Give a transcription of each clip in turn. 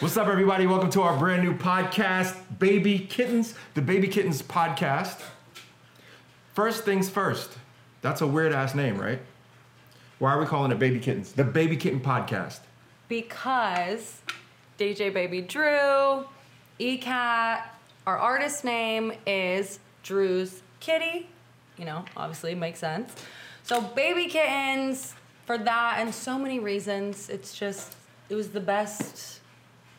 What's up, everybody? Welcome to our brand new podcast, Baby Kittens, the Baby Kittens podcast. First things first. That's a weird ass name, right? Why are we calling it Baby Kittens? The Baby Kitten Podcast. because DJ Baby Drew, ECAT, our artist name is Drew's Kitty. You know, obviously makes sense. So baby kittens for that and so many reasons. It's just it was the best.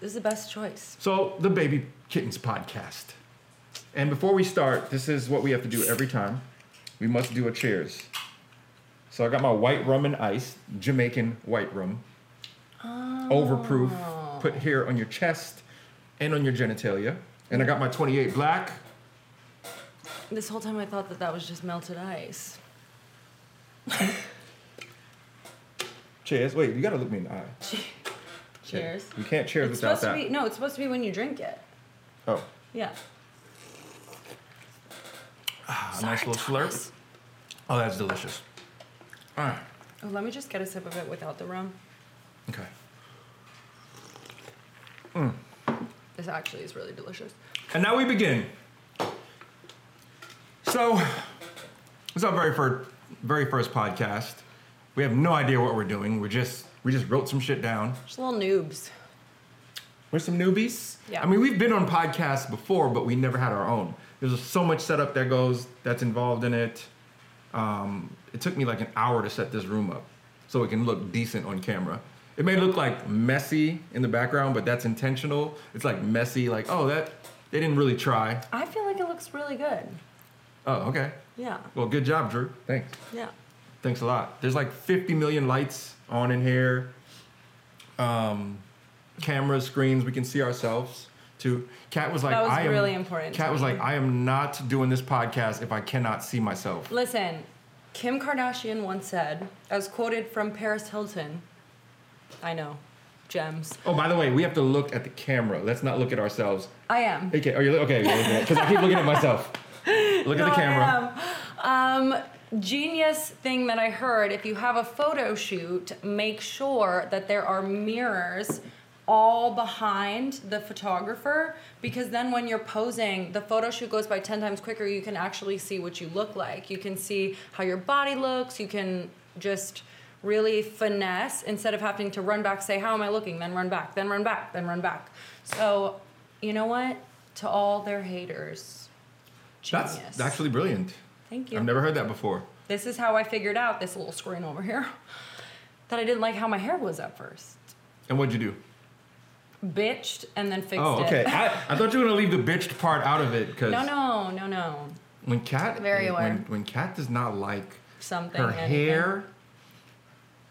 It is the best choice. So, the Baby Kittens Podcast. And before we start, this is what we have to do every time. We must do a cheers. So, I got my white rum and ice, Jamaican white rum. Oh. Overproof. Put here on your chest and on your genitalia. And I got my 28 black. This whole time I thought that that was just melted ice. Cheers. Wait, you gotta look me in the eye. Cheers. You can't cheers It's without supposed that. to be no. It's supposed to be when you drink it. Oh, Yeah. Ah, a nice little Thomas. slurp. Oh, that's delicious. All right. Oh, let me just get a sip of it without the rum. Okay. Mm. This actually is really delicious. And now we begin. So, this is our very first, very first podcast. We have no idea what we're doing. We're just, we just wrote some shit down. Just little noobs. We're some newbies. Yeah. I mean, we've been on podcasts before, but we never had our own. There's so much setup that goes, that's involved in it. Um, it took me like an hour to set this room up so it can look decent on camera. It may look like messy in the background, but that's intentional. It's like messy, like, oh, that, they didn't really try. I feel like it looks really good. Oh, okay. Yeah. Well, good job, Drew. Thanks. Yeah. Thanks a lot. There's like 50 million lights on in here. Um, cameras, screens, we can see ourselves too. Kat was like, That was I am, really important Kat was like, I am not doing this podcast if I cannot see myself. Listen, Kim Kardashian once said, as quoted from Paris Hilton, I know, gems. Oh, by the way, we have to look at the camera. Let's not look at ourselves. I am. Okay, are you okay? Because I keep looking at myself. Look No, at the camera. I camera. am. Um, genius thing that I heard if you have a photo shoot, make sure that there are mirrors all behind the photographer because then when you're posing, the photo shoot goes by 10 times quicker. You can actually see what you look like. You can see how your body looks. You can just really finesse instead of having to run back, say, How am I looking? Then run back, then run back, then run back. So, you know what? To all their haters, genius. That's actually brilliant. Thank you. I've never heard that before. This is how I figured out this little screen over here that I didn't like how my hair was at first. And what'd you do? Bitched and then fixed oh, it. Oh, okay. it. I, I thought you were gonna leave the bitched part out of it because no, no, no, no. when Kat Very when, aware. when Kat does not like Something. her anything. hair,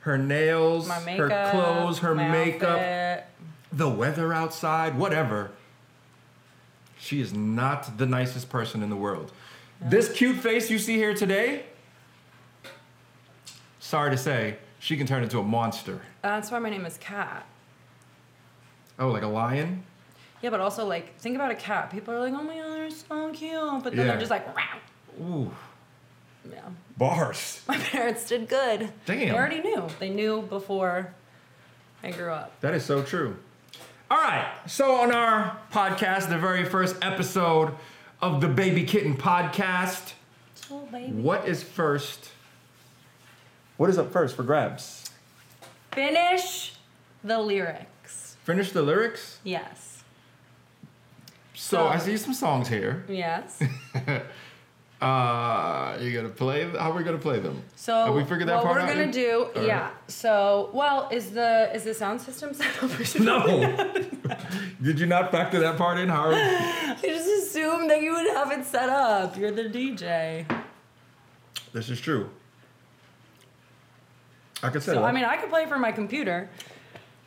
her nails, makeup, her clothes, her makeup, outfit. the weather outside, whatever. She is not the nicest person in the world. This cute face you see here today, sorry to say, she can turn into a monster. Uh, that's why my name is Cat. Oh, like a lion? Yeah, but also like think about a cat. People are like, oh my god, they're so cute, but then Yeah. they're just like, wow. Ooh, Yeah. bars. My parents did good. Damn. They already knew. They knew before I grew up. That is so true. All right. So, on our podcast, the very first episode of the Baby Kitten podcast, Oh baby. what is first? What is up first for grabs? Finish the lyrics. Finish the lyrics. Yes. So, So- I see some songs here. Yes. Uh, you gonna play? How are we gonna play them? So Have we figured that what part we're out gonna yet? do, All yeah. right. So well, is the is the sound system set up? or something? No. Did you not factor that part in, Howard? I just assumed that you would have it set up. You're the DJ. This is true. I could say So that. I mean, I could play from my computer.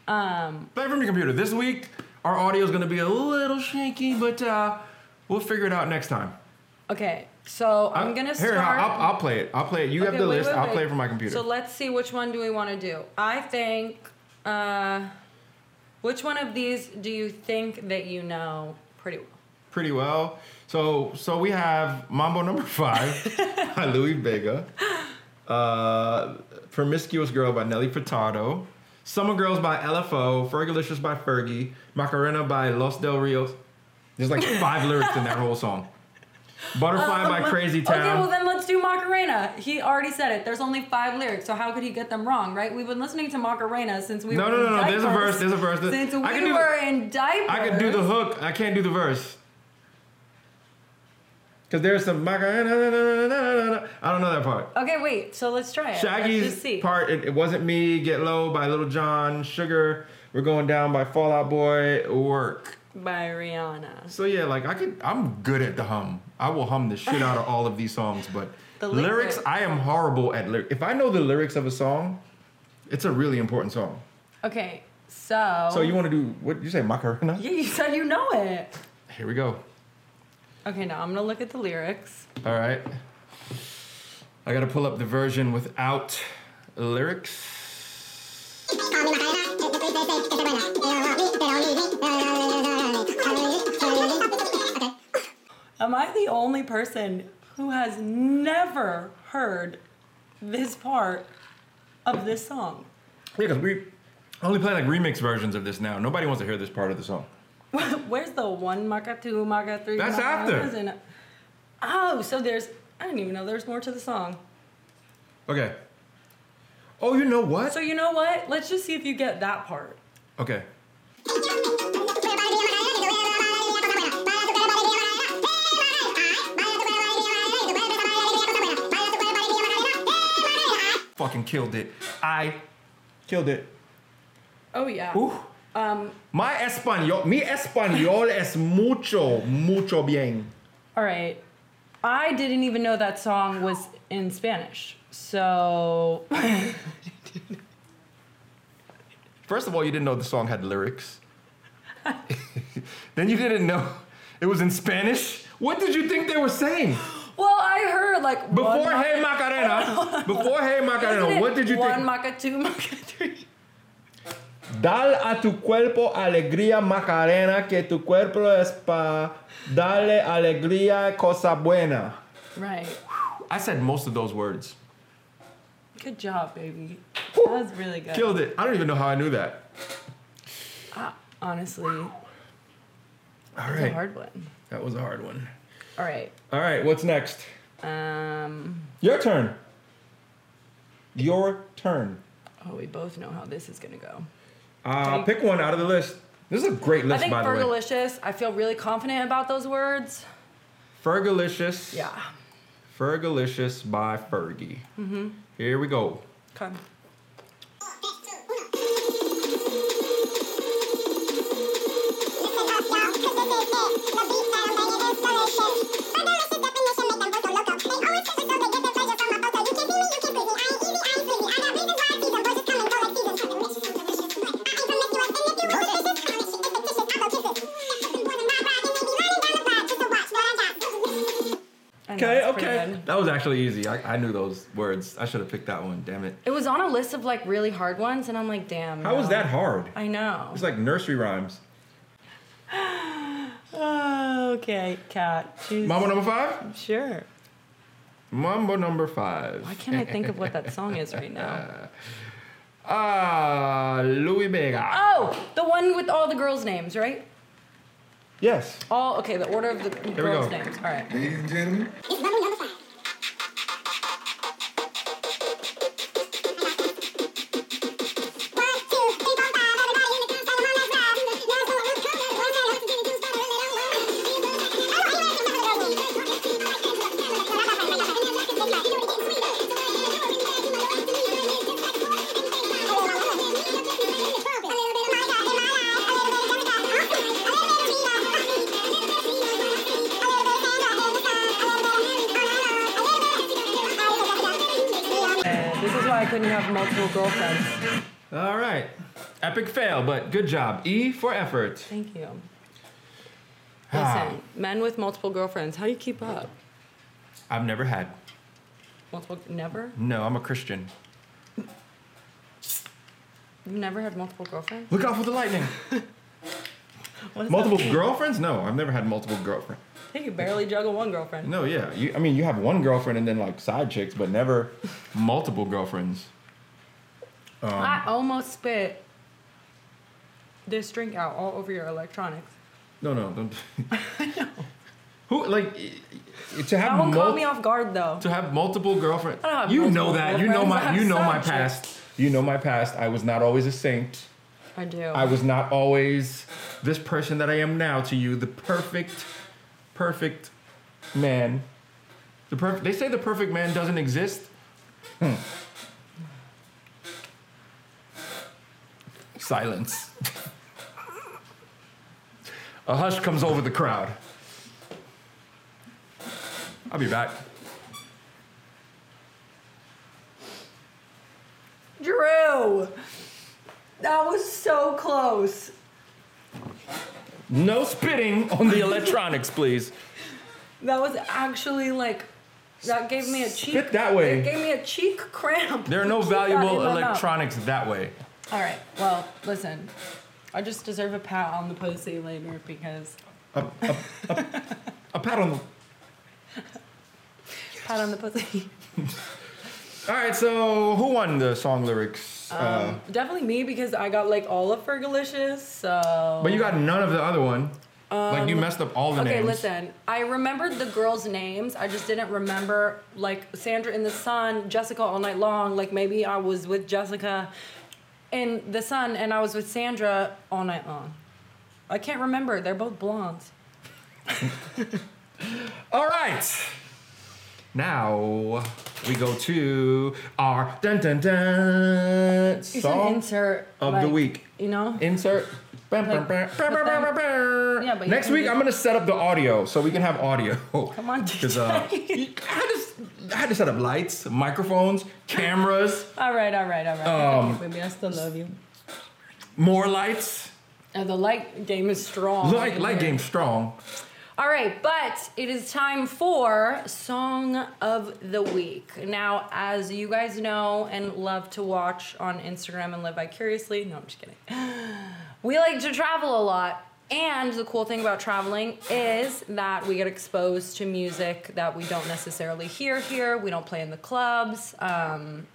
Um, Play from your computer. This week, our audio is going to be a little shaky, but uh, we'll figure it out next time. okay, so I'm gonna Here, start. I'll, I'll play it. I'll play it. You have the wait, list. wait, I'll wait. play it from my computer. So let's see which one do we want to do. I think. Uh, which one of these do you think that you know pretty well? Pretty well. So, so we have Mambo Number Five by Louis Vega, uh, Promiscuous Girl by Nelly Furtado, Summer Girls by LFO, Fergalicious by Fergie, Macarena by Los Del Rios. There's like five lyrics in that whole song. Butterfly by Um, Crazy Town. Okay, well then let's do Macarena. He already said it. There's only five lyrics, so how could he get them wrong, right? We've been listening to Macarena since we No, were no, in no, no, there's a verse, there's a verse. Since I we do were in diapers. I could do the hook. I can't do the verse. Cause there's some Macarena. I don't know that part. Okay, wait. So let's try it. Shaggy's part. It, it wasn't me. Get low by Lil Jon. Sugar. We're going down by Fall Out Boy. Work. By Rihanna. So yeah, like I could. I'm good at the hum. I will hum the shit out of all of these songs. But The lyrics, lyric- I am horrible at lyrics. If I know the lyrics of a song, it's a really important song. Okay, so. So you want to do what? You say Macarena? Yeah, you said you know it. Here we go. Okay, now I'm gonna look at the lyrics. All right. I gotta pull up the version without lyrics. Am I the only person who has never heard this part of this song? Yeah, because we only play like remix versions of this now. Nobody wants to hear this part of the song. Where's the one maca two maca three? That's maca- after. what is? Oh, so there's. I didn't even know there's more to the song. Okay. Oh, you know what? So you know what? Let's just see if you get that part. Okay. Fucking killed it. I killed it. Oh yeah. Um. My español, mi español es mucho, mucho bien. All right. I didn't even know that song was in Spanish. So. First of all, you didn't know the song had lyrics. then you didn't know it was in Spanish. What did you think they were saying? Well, I heard like Before one Hey Macarena, before Hey Isn't Macarena, it what did you one think? maca, two maca, three. Dal a tu cuerpo alegría Macarena, que tu cuerpo es pa darle alegría cosa buena. Right. I said most of those words. Good job, baby. That was really good. Killed it. I don't even know how I knew that. Ah, honestly, All it's a hard one. That was a hard one. All right. All right, what's next? Um. Your turn. Your turn. Oh, we both know how this is gonna go. Uh, Okay. pick one out of the list. This is a great I list, think by the way. I think fergalicious. I feel really confident about those words. Fergalicious. Yeah. Fergalicious by Fergie. Mm-hmm. Here we go. Okay. Was actually easy. I, I knew those words. I should have picked that one. Damn it. It was on a list of like really hard ones, and I'm like, damn. How was no. that hard? I know. It's like nursery rhymes. Oh, okay, Cat. She's Mambo number five? sure. Mambo number five. Why can't I think of what that song is right now? Ah, Louis Vega. Oh, the one with all the girls' names, right? Yes. All okay. The order of the we girls' names. All right. Ladies and gentlemen, Uh, but good job. E for effort. Thank you. Ah. Listen, men with multiple girlfriends, how do you keep up? I've never had. Multiple, never. No, I'm a Christian. You've never had multiple girlfriends. Look out for the lightning. What does multiple mean? girlfriends? No, I've never had multiple girlfriends. Hey, you barely juggle one girlfriend. No, yeah. You, I mean, you have one girlfriend and then like side chicks, but never multiple girlfriends. Um, I almost spit this drink out all over your electronics. no, no, don't. I know. Who like to have That one caught me off guard though. to have multiple girlfriends? I don't have You know that. You know my. You know my past. You know my past. I was not always a saint. I do. I was not always this person that I am now to you, the perfect, perfect man. The perfect. They say the perfect man doesn't exist. Hmm. Silence. A hush comes over the crowd. I'll be back. Drew! That was so close. No spitting on the electronics, please. That was actually like that gave me a cheek. Spit that way. It gave me a cheek cramp. There are no valuable in my mouth. electronics that way. All right. Well, listen. I just deserve a pat on the pussy later because A a a pat on the pat on the pussy. All right, so who won the song lyrics? uh, Um, definitely me because I got like all of Fergalicious. So. but you got none of the other one. like you messed up all the Um, Okay, names. listen. I remembered the girls' names. I just didn't remember like Sandra in the Sun, Jessica all night long. Like maybe I was with Jessica in the Sun and I was with Sandra all night long. I can't remember. They're both blondes. All right. Now we go to our dun dun dun should song insert of the week. You know. Insert. Bam, Like, bam, bam. Yeah, Next week I'm gonna set up the audio so we can have audio. Come on, Because uh, I had to, I had to set up lights, microphones, cameras, all right, all right, all right. Um, baby, I still love you. more lights. And the light game is strong. Light, light game strong. All right, but it is time for Song of the Week. Now, as you guys know and love to watch on Instagram and live vicariously, no, I'm just kidding. We like to travel a lot. And the cool thing about traveling is that we get exposed to music that we don't necessarily hear here. We don't play in the clubs. Um,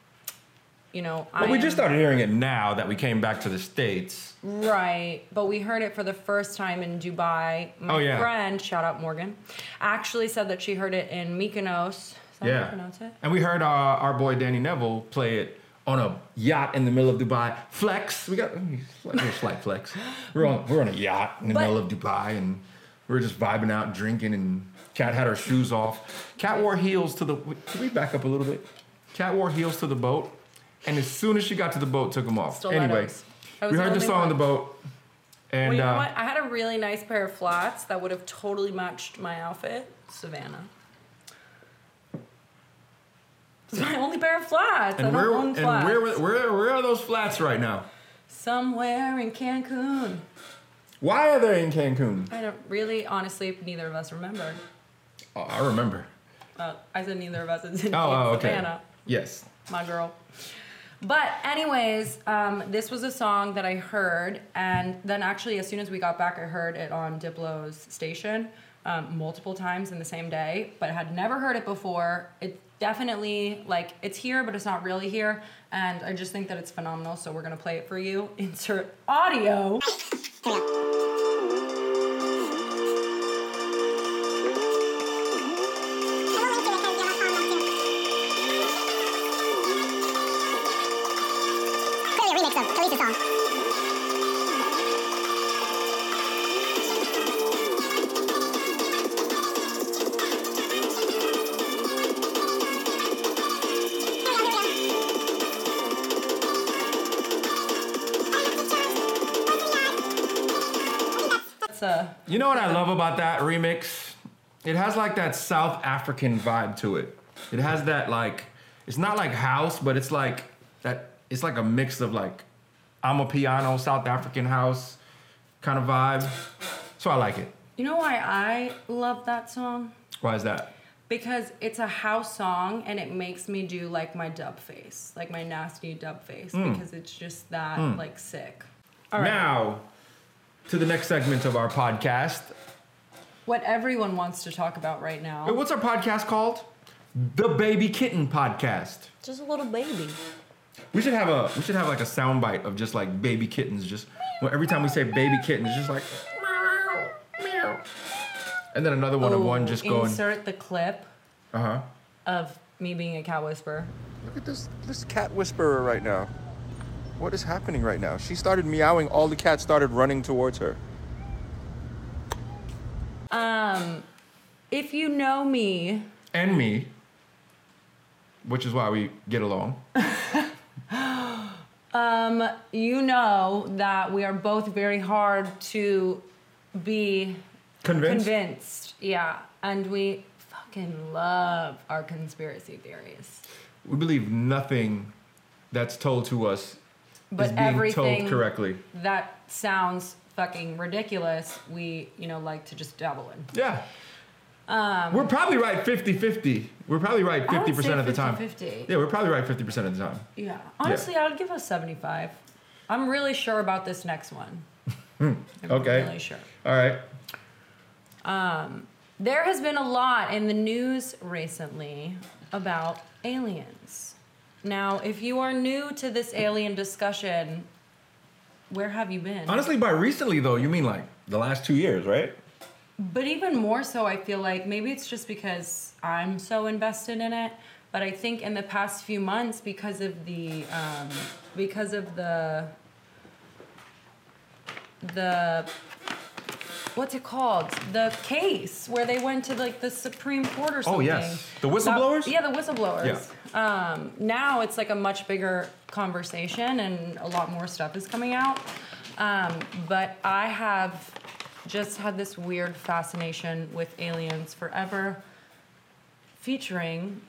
you know, But I we just started hearing it now that we came back to the states. Right, but we heard it for the first time in Dubai. My Oh, yeah. friend, shout out Morgan, actually said that she heard it in Mykonos. Is that how Yeah. you pronounce it? And we heard uh, our boy Danny Neville play it on a yacht in the middle of Dubai. Flex. We got a little slight flex. We're on we're on a yacht in the But- middle of Dubai and we are just vibing out, drinking, and Kat had her shoes off. Kat wore heels to the. Can we back up a little bit? Kat wore heels to the boat, and as soon as she got to the boat, took them off. anyway. I was we heard the song on the boat, and well, you know uh, what? I had a really nice pair of flats that would have totally matched my outfit. Savannah. It's my only pair of flats. I and don't where own and flats. where where where are those flats right now? Somewhere in Cancun. Why are they in Cancun? I don't really, honestly, neither of us remember. Oh, I remember. Uh, I said neither of us is in Oh, oh, okay. Savannah. Yes. my girl. But anyways, um, this was a song that I heard, and then actually, as soon as we got back, I heard it on Diplo's station um, multiple times in the same day. But I had never heard it before. It definitely like it's here, but it's not really here, and I just think that it's phenomenal. So we're gonna play it for you. Insert audio. You know what I love about that remix? It has like that South African vibe to it. It has that like it's not like house, but it's like that it's like a mix of like I'm a piano South African house kind of vibe. So I like it. you know why I love that song? Why is that? Because it's a house song and it makes me do like my dub face, like my nasty dub face, hmm. because it's just that hmm. like sick. All right. Now to the next segment of our podcast. what everyone wants to talk about right Wait, now. What's our podcast called? The Baby Kitten Podcast. Just a little baby. We should have a we should have like a sound bite of just like baby kittens. Just well, every time we say baby kittens, just like meow, meow. And then another one of one just going. Insert the clip Uh huh. of me being a cat whisperer. Look at this this cat whisperer right now. What is happening right now? She started meowing. All the cats started running towards her. Um, if you know me, And me, which is why we get along. um, you know that we are both very hard to be Convinced? convinced. Yeah, and we fucking love our conspiracy theories. We believe nothing that's told to us But being everything told correctly. that sounds fucking ridiculous, we, you know, like to just dabble in. Yeah. we're probably right 50-50. We're probably right Um, I would 50% say of the time. 50-50. Yeah, we're probably right 50% of the time. Yeah. Honestly, I would give us 75. I'm really sure about this next one. I'm Okay. really sure. All right. There has been a lot in the news recently about aliens. Now, if you are new to this alien discussion, where have you been? Honestly, by recently though, you mean like the last two years, right? But even more so, I feel like maybe it's just because I'm so invested in it. But I think in the past few months, because of the um, because of the the what's it called? The case where they went to like the Supreme Court or something. Oh, yes. The whistleblowers? yeah, the whistleblowers. Um, now it's like a much bigger conversation and a lot more stuff is coming out. Um, but I have just had this weird fascination with aliens forever, featuring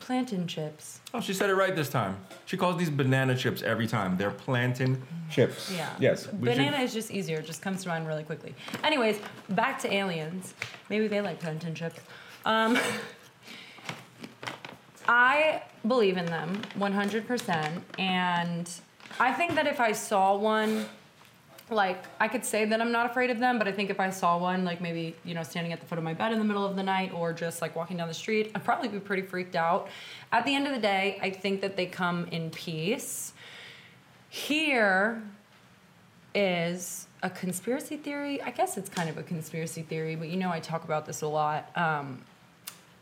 plantain chips. Oh, she said it right this time. She calls these banana chips every time. They're plantain chips. Yeah. Yes. we should- Banana is just easier, it just comes to mind really quickly. Anyways, back to aliens. Maybe they like plantain chips. Um, I believe in them 100%. And I think that if I saw one, like I could say that I'm not afraid of them, but I think if I saw one, like maybe, you know, standing at the foot of my bed in the middle of the night or just like walking down the street, I'd probably be pretty freaked out. At the end of the day, I think that they come in peace. Here is a conspiracy theory. I guess it's kind of a conspiracy theory, but you know, I talk about this a lot. Um,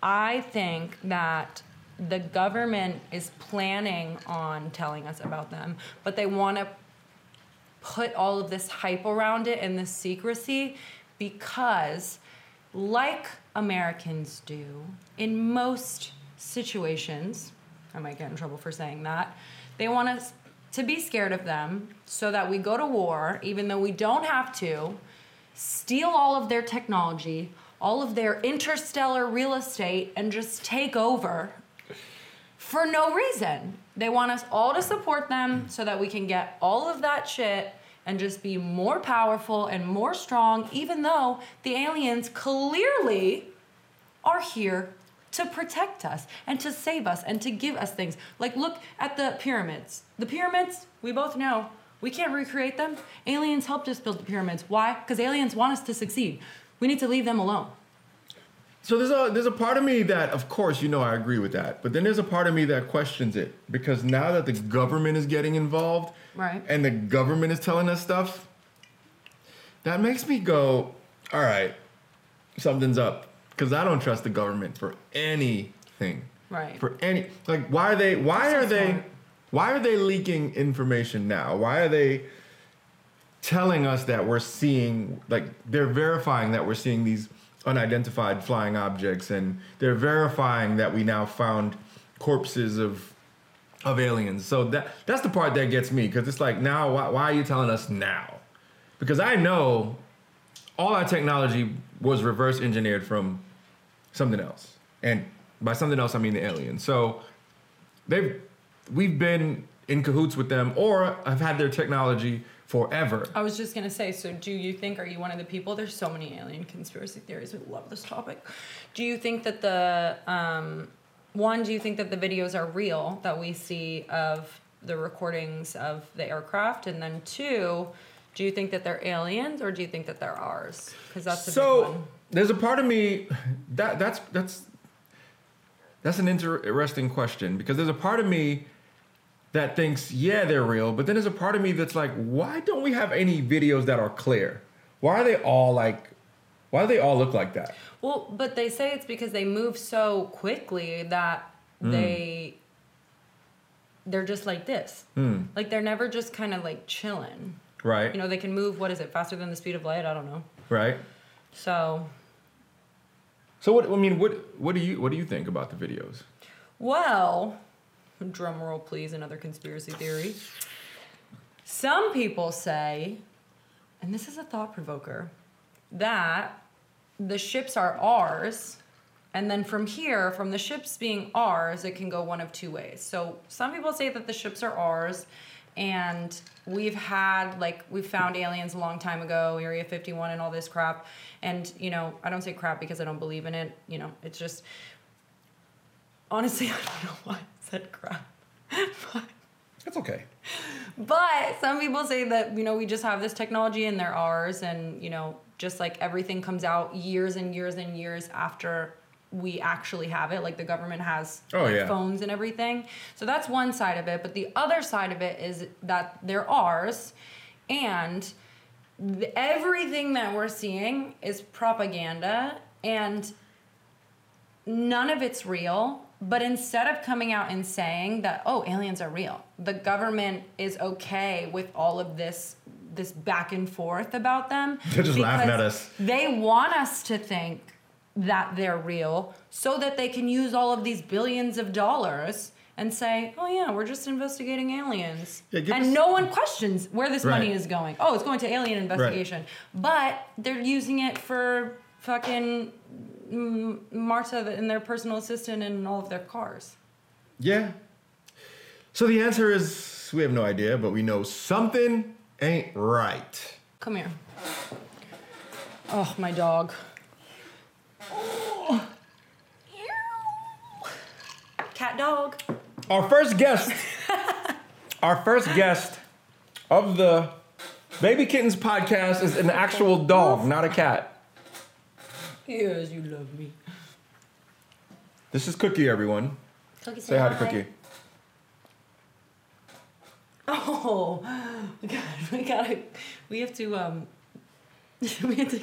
I think that the government is planning on telling us about them, but they want to put all of this hype around it and this secrecy because, like Americans do in most situations, I might get in trouble for saying that, they want us to be scared of them so that we go to war, even though we don't have to, steal all of their technology, all of their interstellar real estate, and just take over for no reason. They want us all to support them so that we can get all of that shit and just be more powerful and more strong, even though the aliens clearly are here to protect us and to save us and to give us things. Like, look at the pyramids. The pyramids, we both know, we can't recreate them. Aliens helped us build the pyramids. Why? Because aliens want us to succeed. We need to leave them alone. So there's a there's a part of me that, of course, you know, I agree with that. But then there's a part of me that questions it because now that the government is getting involved, Right. and the government is telling us stuff, that makes me go, all right, something's up. Because I don't trust the government for anything. Right. For any like, why are they? Why That's are they? smart. Why are they leaking information now? Why are they telling us that we're seeing like they're verifying that we're seeing these unidentified flying objects and they're verifying that we now found corpses of of aliens. So that that's the part that gets me because it's like now why, why are you telling us now? Because I know all our technology was reverse engineered from something else, and by something else I mean the aliens. So they've we've been in cahoots with them or have had their technology forever. I was just gonna say, so do you think, are you one of the people? There's so many alien conspiracy theories. We love this topic. Do you think that the, um, one, do you think that the videos are real that we see of the recordings of the aircraft? And then two, do you think that they're aliens or do you think that they're ours? Because that's a so there's a part of me that that's that's that's an interesting question because there's a part of me that thinks, yeah, they're real, but then there's a part of me that's like, why don't we have any videos that are clear? Why are they all like, why do they all look like that? Well, but they say it's because they move so quickly that they they're just like this. Hmm. Like they're never just kind of like chilling. Right? You know, they can move. What is it? Faster than the speed of light? I don't know. right? So, So what, I mean, what, what do you, what do you think about the videos? well, drum roll, please. Another conspiracy theory. Some people say, and this is a thought provoker, that the ships are ours. And then from here, from the ships being ours, it can go one of two ways. So some people say that the ships are ours, and we've had like we found aliens a long time ago, Area 51 and all this crap. And you know, I don't say crap because I don't believe in it. You know, it's just honestly, I don't know why said crap. but That's okay. but some people say that you know we just have this technology and they're ours, and you know just like everything comes out years and years and years after we actually have it. Like the government has Oh, like, yeah. phones and everything. So that's one side of it. But the other side of it is that they're ours, and th- everything that we're seeing is propaganda and none of it's real but instead of coming out and saying that oh aliens are real the government is okay with all of this this back and forth about them. They're just laughing at us. they want us to think that they're real so that they can use all of these billions of dollars and say oh yeah we're just investigating aliens. Yeah, and us- no one questions where this money is going. Oh it's going to alien investigation. But they're using it for fucking Marta and their personal assistant in all of their cars. Yeah. So the answer is we have no idea, but we know something ain't right. Come here. Oh, my dog. Cat dog. Our first guest, our first guest of the Baby Kittens podcast is an actual dog, not a cat. Yes, you love me. This is Cookie, everyone. Cookie, Say hi to Cookie. Oh, God, we gotta, we have to, um, we have to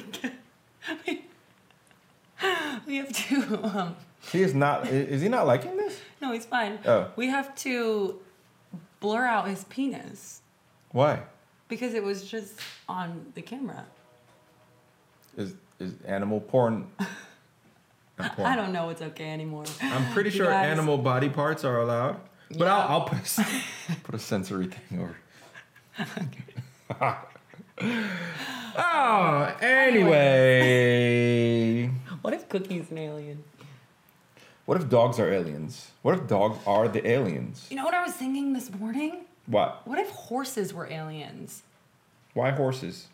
we have to, um, He is not. Is he not liking this? no, he's fine. Oh. We have to blur out his penis Why? because it was just on the camera. Is is animal porn? porn. I don't know what's okay anymore. I'm pretty sure guys- animal body parts are allowed, but Yeah. I'll, I'll put a, put a sensory thing over. oh, anyway. What if Cookie's an alien? What if dogs are aliens? What if dogs are the aliens? You know what I was thinking this morning? What? What if horses were aliens? Why horses?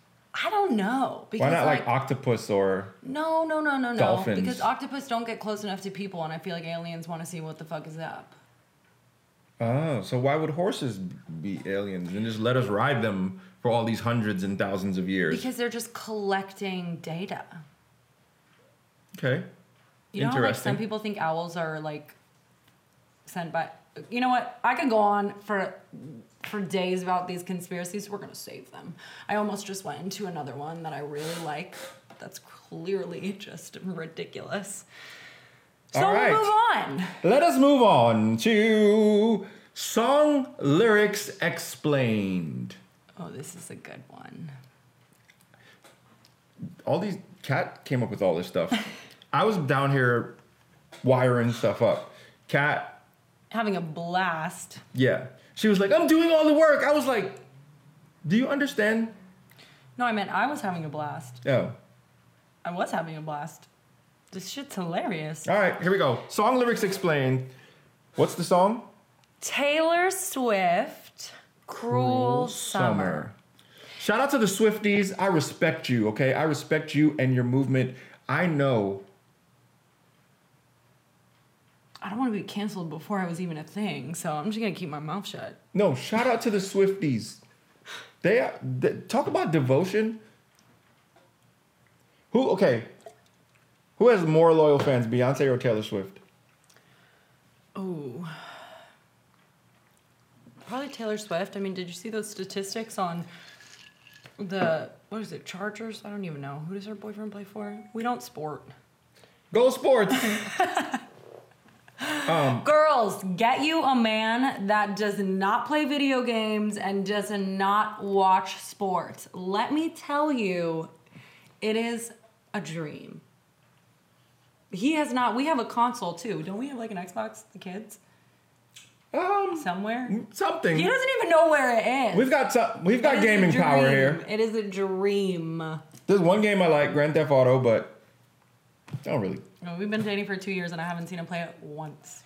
I don't know. Because Why not like, like octopus or? no, no, no, no, no. dolphins? Because octopus don't get close enough to people, and I feel like aliens want to see what the fuck is up. Oh, so why would horses be aliens and just let us ride them for all these hundreds and thousands of years? Because they're just collecting data. okay. You know, how, like some people think owls are like sent by. You know what? I could go on for for days about these conspiracies. We're gonna save them. I almost just went into another one that I really like. That's clearly just ridiculous. So All right. we'll move on. Let us move on to song lyrics explained. Oh, this is a good one. All these Cat came up with all this stuff. I was down here wiring stuff up. Cat, Having a blast. yeah. She was like, "I'm doing all the work." I was like, "Do you understand?" No, I meant I was having a blast. Oh. I was having a blast. This shit's hilarious. All right, here we go. Song lyrics explained. What's the song? Taylor Swift, Cruel, Summer. Shout out to the Swifties. I respect you, okay? I respect you and your movement. I know. I don't want to be canceled before I was even a thing, so I'm just gonna keep my mouth shut. No, shout out to the Swifties. They, are, they talk about devotion. Who okay? Who has more loyal fans, Beyonce or Taylor Swift? Oh. probably Taylor Swift. I mean, did you see those statistics on the what is it, Chargers? I don't even know. Who does her boyfriend play for? We don't sport. Go sports. Girls, get you a man that does not play video games and does not watch sports. Let me tell you, it is a dream. He has not. We have a console too. Don't we have like an Xbox? The kids um, somewhere. something. He doesn't even know where it is. We've got some, we've got gaming power here. It is a dream. There's one game I like, Grand Theft Auto, but I don't really. Well, We've been dating for two years and I haven't seen him play it once.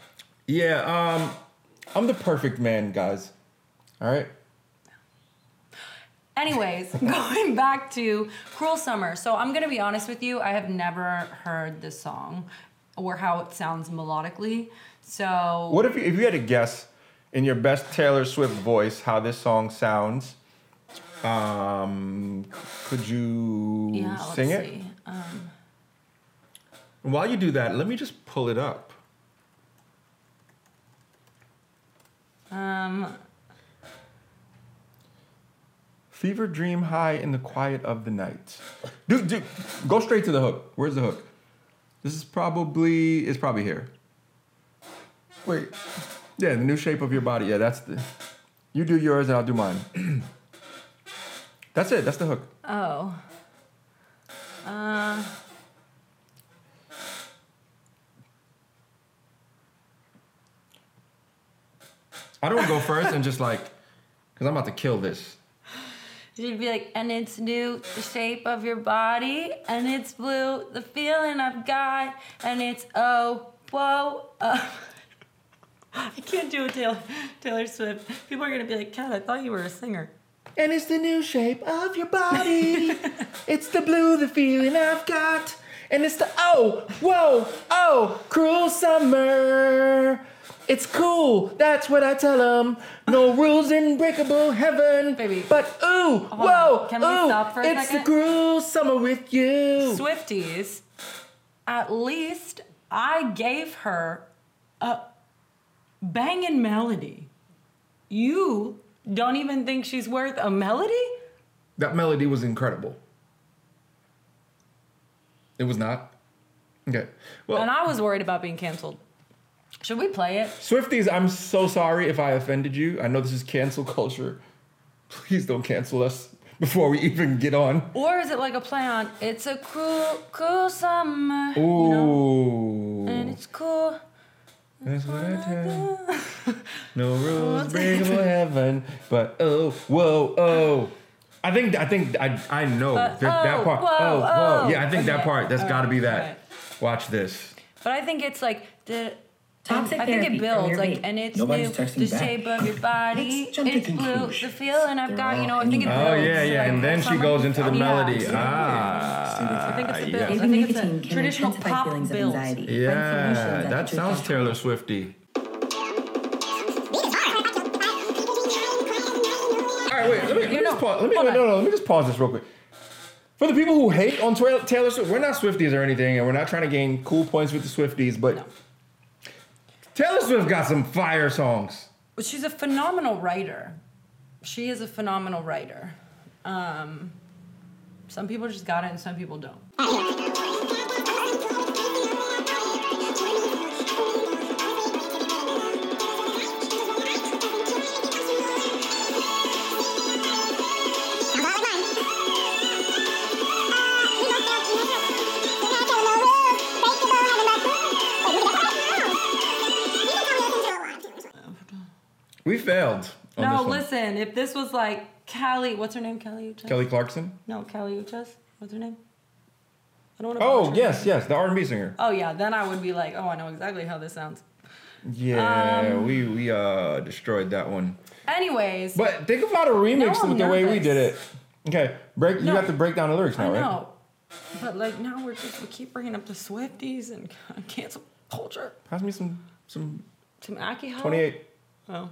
Yeah, um, I'm the perfect man, guys. All right. Anyways, going back to Cruel Summer. So I'm gonna be honest with you, I have never heard this song or how it sounds melodically. So What if you, if you had to guess in your best Taylor Swift voice how this song sounds? Um, could you yeah, let's sing it? see. Um, While you do that, let me just pull it up. um, Fever dream high in the quiet of the night. Dude, dude, go straight to the hook. Where's the hook? This is probably it's probably here. Wait. Yeah, the new shape of your body. Yeah, that's the. You do yours and I'll do mine. that's it. That's the hook. oh. Uh, I don't go first and just like, cause I'm about to kill this. She'd be like, and it's new, the shape of your body, and it's blue, the feeling I've got, and it's oh, whoa, uh. I can't do it, Taylor, Taylor Swift. People are gonna be like, Kat, I thought you were a singer. And it's the new shape of your body. it's the blue, the feeling I've got. And it's the oh, whoa, oh, cruel summer. It's cool, that's what I tell them. No rules in breakable heaven. Baby. But ooh, Hold whoa, on. Can we ooh, stop for a it's second? the cruel summer with you. Swifties, at least I gave her a banging melody. You don't even think she's worth a melody? That melody was incredible. It was not? Okay. Well, And I was worried about being canceled. Should we play it? Swifties, I'm so sorry if I offended you. I know this is cancel culture. Please don't cancel us before we even get on. Or is it like a play on it's a Cool Cool summer? You know? And it's cool. That's what I tell. No rules, breakable heaven. But oh, whoa, oh. I think I think I I know But, that, that oh, part. whoa, oh, whoa. oh. Yeah, I think that part. That's got to be that. alright. Watch this. But I think it's like the. Toxic I think therapy it builds like, and it's Nobody's new, texting the back. shape of your body. Let's jump to It's blue, the conclusions. feeling I've They're got. You know, I think it builds. Oh yeah, yeah, like, and then she summer. goes into the Yeah. melody. Yeah. Ah, I think it's a build. yeah. I Baby think it's a can traditional intensify pop feelings build. anxiety. Yeah, Find solutions that fit sounds comfort. Taylor Swifty. All right, wait. Let me, let me just pause. Let me hold no, no. Let me just pause this real quick. For the people who hate on Twa- Taylor Swift, we're not Swifties or anything, and we're not trying to gain cool points with the Swifties, but No. Taylor Swift got some fire songs. She's a phenomenal writer. She is a phenomenal writer. Um, some people just got it and some people don't. Failed. No, listen, if this was like Callie, what's her name? Kelly Uchis? Kelly Clarkson. No, Kelly Uchis. What's her name? I don't want to. Oh yes, yes, the R&B singer. Oh yeah, then I would be like, oh, I know exactly how this sounds. Yeah, Um, we we uh destroyed that one. Anyways, But think about a remix with the way we did it. Okay, break. You have to break down the lyrics I now, right? know, but like now we're just we keep bringing up the Swifties and cancel culture. Pass me some some Some Aki help. 28. Oh.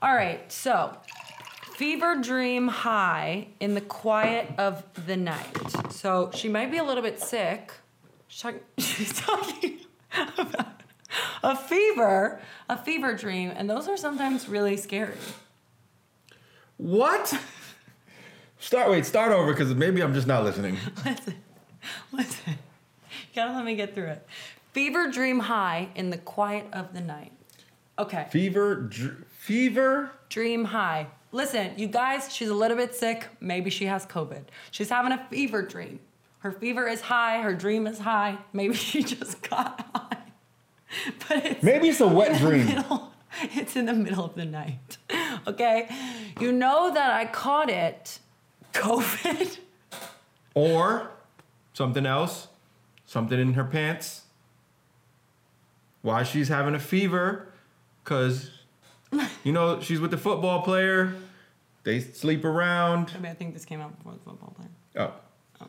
All right, so fever dream high in the quiet of the night. So she might be a little bit sick. She's talking, she's talking about a fever, a fever dream, and those are sometimes really scary. What? Start wait, start over because maybe I'm just not listening. Listen, listen. You gotta let me get through it. Fever dream high in the quiet of the night. Okay. Fever, dr- fever. Dream high. Listen, you guys, she's a little bit sick. Maybe she has COVID. She's having a fever dream. Her fever is high. Her dream is high. Maybe she just got high. But it's Maybe it's a wet dream. middle, it's in the middle of the night. Okay? You know that I caught it. COVID. Or something else, something in her pants. Why she's having a fever? Cause you know she's with the football player. They sleep around. I mean, I think this came out before the football player. Oh,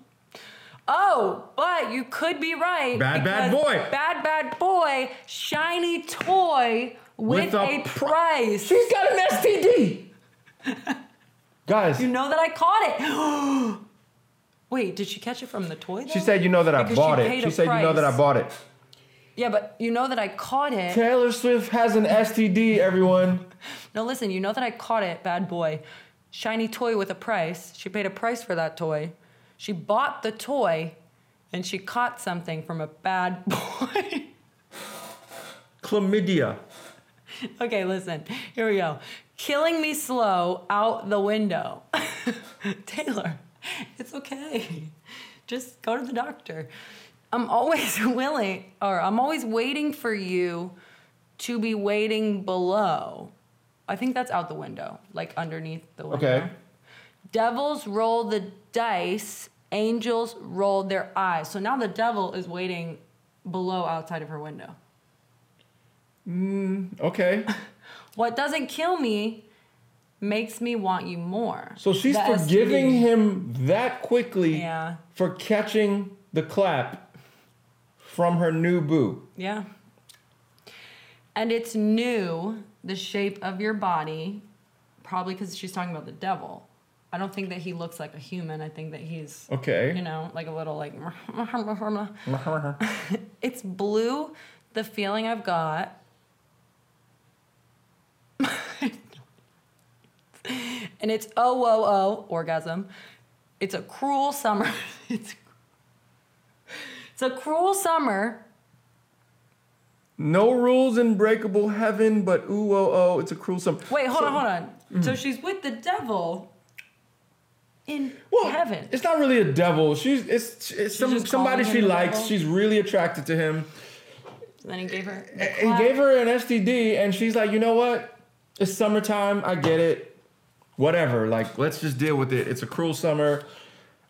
Oh, but you could be right. Bad, bad boy. Bad bad boy, shiny toy with, a, pr- price. She's got an STD. Guys, You know that I caught it. Wait, did she catch it from the toy? she said you know that I Because bought she it. paid She a said you know that I bought it. Yeah, but you know that I caught it. Taylor Swift has an STD, everyone. No, listen, you know that I caught it, bad boy. Shiny toy with a price. She paid a price for that toy. She bought the toy and she caught something from a bad boy. Chlamydia. okay, listen, here we go. Killing me slow out the window. Taylor, it's okay. Just go to the doctor. I'm always willing, or I'm always waiting for you to be waiting below. I think that's out the window, like underneath the window. Okay. Devils roll the dice, angels roll their eyes. So now the devil is waiting below outside of her window. Mm. Okay. What doesn't kill me makes me want you more. So she's forgiving him that quickly Yeah. for catching the clap from her new boo. Yeah. And it's new, the shape of your body, probably because she's talking about the devil. I don't think that he looks like a human. I think that he's, Okay. you know, like a little like. it's blue, the feeling I've got. and it's oh, oh, oh, orgasm. It's a cruel summer. it's, it's a cruel summer. No rules in breakable heaven, but ooh oh oh, it's a cruel summer. Wait, hold So- on, hold on. Mm-hmm. So she's with the devil in Well, heaven. It's not really a devil. She's it's, it's some, somebody she likes. devil? She's really attracted to him. then he gave her. He gave her an STD, and she's like, you know what? It's summertime. I get it. Whatever. Like, let's just deal with it. It's a cruel summer.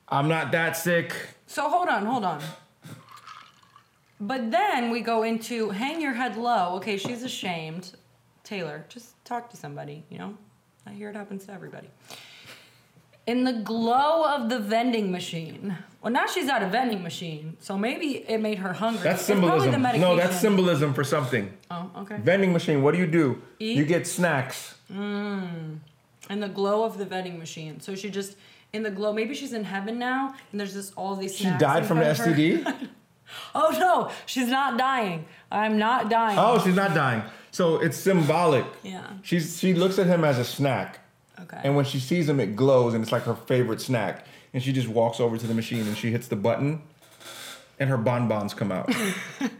I'm not that sick. So hold on, hold on. But then we go into hang your head low. Okay, she's ashamed. Taylor, just talk to somebody, you know? I hear it happens to everybody. In the glow of the vending machine. Well, now she's at a vending machine, so maybe it made her hungry. That's It's symbolism. No, that's symbolism for something. Oh, okay. Vending machine. What do you do? Eat? You get snacks. Mmm. In the glow of the vending machine. So she just in the glow. Maybe she's in heaven now, and there's just all these. She died from the front. STD. Oh no, she's not dying. I'm not dying. Oh, she's not dying. So it's symbolic. Yeah. She's she looks at him as a snack. Okay. And when she sees him, it glows, and it's like her favorite snack. And she just walks over to the machine and she hits the button, and her bonbons come out.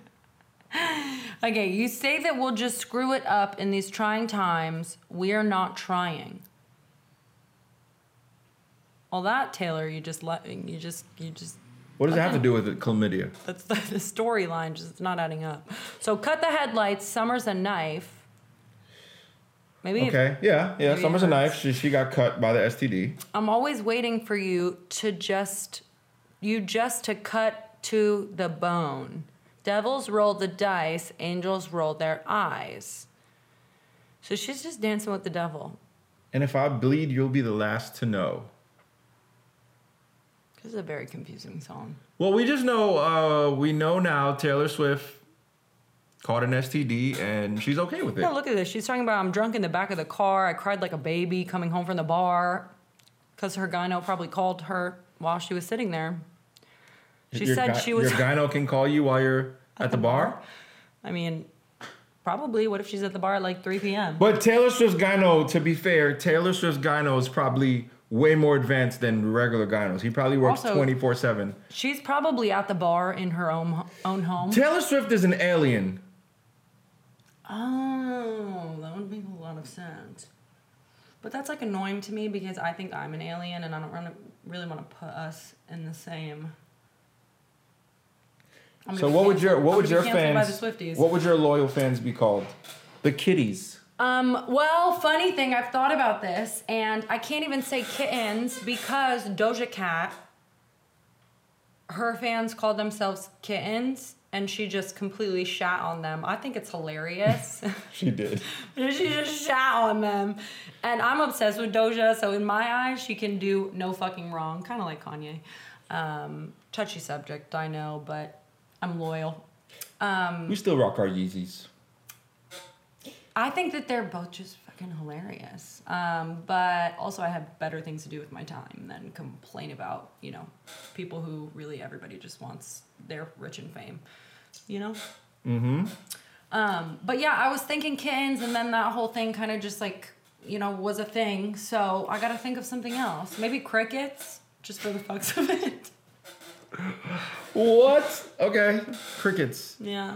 Okay, you say that we'll just screw it up in these trying times. We're not trying. Well, that Taylor, you just let you just you just What does it have to do with it, chlamydia? that's the, the storyline just it's not adding up. So cut the headlights. Summer's a knife. Maybe Okay, yeah, yeah. Maybe Summer's a knife. She, she got cut by the STD. I'm always waiting for you to just you just to cut to the bone. Devils roll the dice, angels roll their eyes. So she's just dancing with the devil. And if I bleed, you'll be the last to know. This is a very confusing song. Well, we just know, uh, we know now Taylor Swift caught an STD and she's okay with it. Yeah, look at this. She's talking about I'm drunk in the back of the car. I cried like a baby coming home from the bar because her gyno probably called her while she was sitting there. She Your said gy- she was. Your gyno can call you while you're at, the, bar. I mean, Probably. What if she's at the bar at like 3 p.m.? But Taylor Swift's gyno, to be fair, Taylor Swift's gyno is probably way more advanced than regular gynos. He probably works 24 7. She's probably at the bar in her own own home. Taylor Swift is an alien. Oh, that would make a lot of sense. But that's like annoying to me because I think I'm an alien and I don't wanna, really want to put us in the same. I'm So what would your what would your fans what would your loyal fans be called? The kitties. Um, well, funny thing, I've thought about this, and I can't even say kittens because Doja Cat, her fans called themselves kittens, and she just completely shat on them. I think it's hilarious. She did. she just shat on them. And I'm obsessed with Doja, so in my eyes, she can do no fucking wrong. Kind of like Kanye. Um, touchy subject, I know, but I'm loyal. Um, We still rock our Yeezys. I think that they're both just fucking hilarious. Um, but also, I have better things to do with my time than complain about, you know, people who really everybody just wants their rich and fame, you know? Mm-hmm. Um, but yeah, I was thinking kittens, and then that whole thing kind of just like, you know, was a thing. So I gotta think of something else. Maybe crickets, just for the fucks of it. What? Okay. Crickets. Yeah.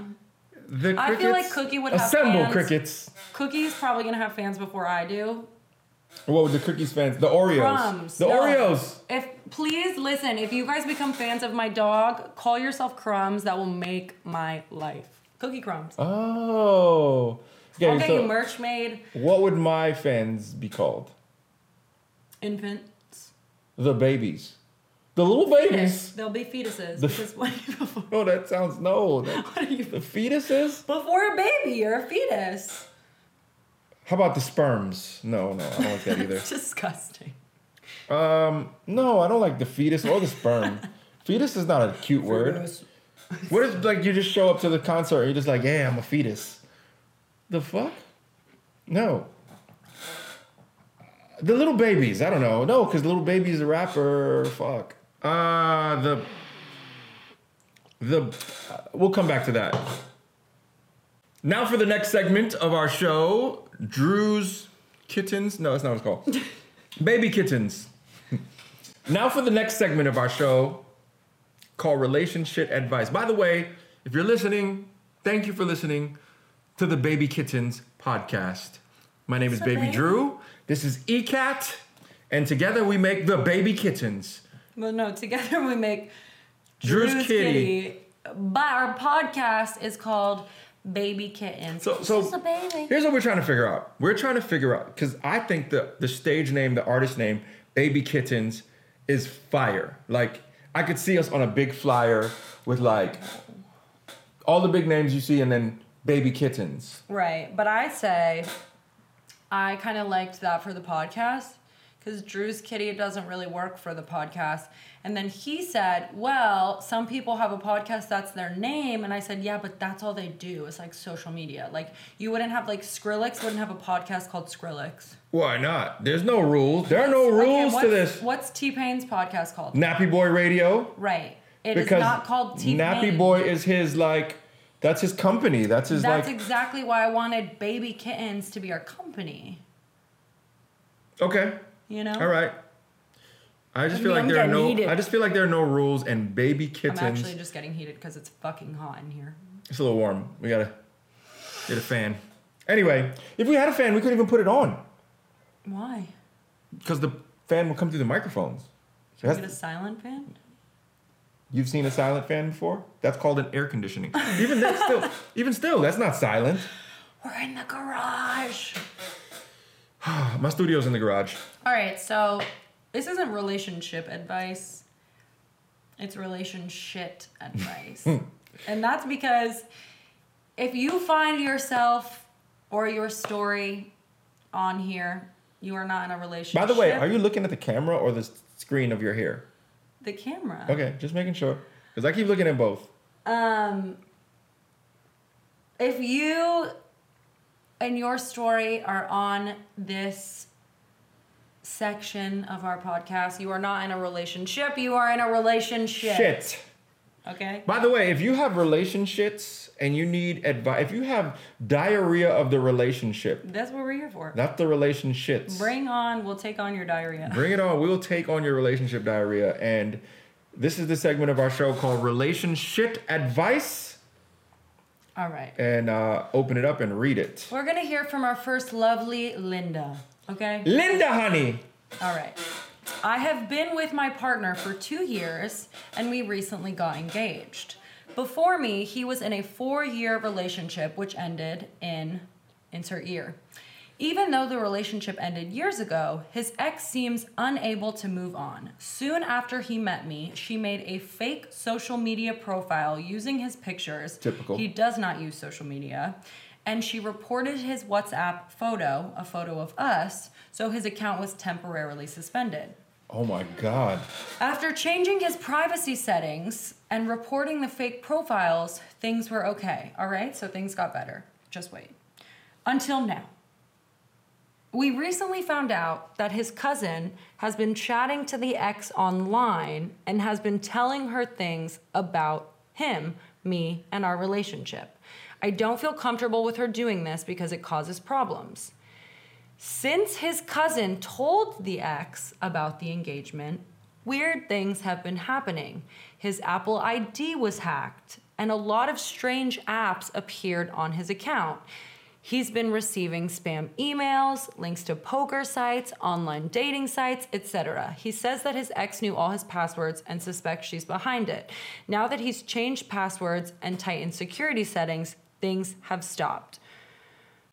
The crickets. I feel like Cookie would have assemble fans. crickets. Cookie's probably gonna have fans before I do. What would the cookies fans? The Oreos. Crumbs. The No. Oreos. If please listen, if you guys become fans of my dog, call yourself Crumbs. That will make my life. Cookie Crumbs. Oh. Okay, I'll get so you merch made. what would my fans be called? Infants. The babies. The little babies. They'll be fetuses. The- because what before? Oh, that sounds no. That, What are you the fetuses? before a baby? You're a fetus. How about the sperms? No, no, I don't like that either. Disgusting. Um, no, I don't like the fetus or the sperm. fetus is not a cute word. What if like you just show up to the concert and you're just like, yeah, I'm a fetus? The fuck? No. The little babies, I don't know. No, because little baby's a rapper. Fuck. Uh the the we'll come back to that. Now for the next segment of our show, Drew's kittens. No, that's not what it's called. Baby kittens. now for the next segment of our show, called Relationship Advice. By the way, if you're listening, thank you for listening to the Baby Kittens podcast. My name is up, Baby? Drew. This is ECAT, and together we make the Baby Kittens. Well, no, together we make Drew's Kitty. But our podcast is called Baby Kittens. So, It's so a baby. here's what we're trying to figure out. We're trying to figure out because I think the the stage name, the artist name, Baby Kittens, is fire. Like I could see us on a big flyer with like all the big names you see, and then Baby Kittens. Right. But I say I kind of liked that for the podcast because Drew's Kitty doesn't really work for the podcast. And then he said, Well, some people have a podcast that's their name. And I said, Yeah, but that's all they do. It's like social media. Like, you wouldn't have, like, Skrillex wouldn't have a podcast called Skrillex. Why not? There's no rules. There are no Okay, rules to this. What's T Pain's podcast called? Nappy Boy Radio. Right. It is Because not called T Pain. Nappy Boy is his like, that's his company. That's his That's like. exactly why I wanted Baby Kittens to be our company. okay. You know? All right. I just I feel mean, like I'm there are no. heated. I just feel like there are no rules, and baby kittens. I'm actually just getting heated because it's fucking hot in here. It's a little warm. We gotta get a fan. Anyway, if we had a fan, we couldn't even put it on Why? because the fan will come through the microphones. Can we get a silent fan? You've seen a silent fan before? That's called an air conditioning. even that still, even still, that's not silent. We're in the garage. My studio's in the garage. All right, so this isn't relationship advice. It's relationship advice. and that's because if you find yourself or your story on here, you are not in a relationship. By the way, are you looking at the camera or the screen of your hair? the camera? Okay, just making sure. Because I keep looking at both. Um, if you and your story are on this section of our podcast, you are not in a relationship. You are in a relationship. Shit. Okay. By the way, if you have relationships and you need advice, if you have diarrhea of the relationship, That's what we're here for. not the relationships. Bring on, we'll take on your diarrhea. Bring it on. We'll take on your relationship diarrhea. And this is the segment of our show called Relationship Advice. All right. And uh, open it up and read it. We're going to hear from our first lovely Linda. Okay. Linda, honey. All right. I have been with my partner for two years and we recently got engaged. Before me, he was in a four year relationship which ended in insert year. Even though the relationship ended years ago, his ex seems unable to move on. Soon after he met me, she made a fake social media profile using his pictures. Typical. He does not use social media. And she reported his WhatsApp photo, a photo of us, so his account was temporarily suspended. Oh my God. After changing his privacy settings and reporting the fake profiles, things were okay. All right, so things got better. Just wait. Until now. We recently found out that his cousin has been chatting to the ex online and has been telling her things about him, me, and our relationship. I don't feel comfortable with her doing this because it causes problems. Since his cousin told the ex about the engagement, weird things have been happening. His Apple ID was hacked, and a lot of strange apps appeared on his account. He's been receiving spam emails, links to poker sites, online dating sites, etc. He says that his ex knew all his passwords and suspects she's behind it. Now that he's changed passwords and tightened security settings, things have stopped.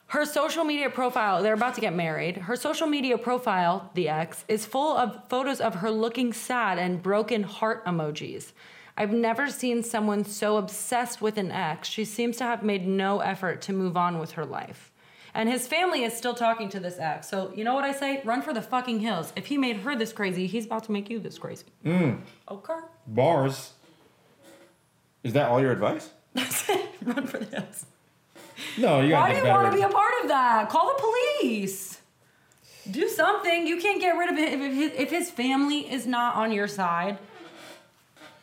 Her social media profile, they're about to get married. Her social media profile, the ex, is full of photos of her looking sad and broken heart emojis. I've never seen someone so obsessed with an ex. She seems to have made no effort to move on with her life. And his family is still talking to this ex. So, you know what I say? Run for the fucking hills. If he made her this crazy, he's about to make you this crazy. Mm. Okay. Bars. Is that all your advice? That's it. Run for the hills. No, you Why do you want to be a part of that? Call the police. Do something. You can't get rid of it if his, if his family is not on your side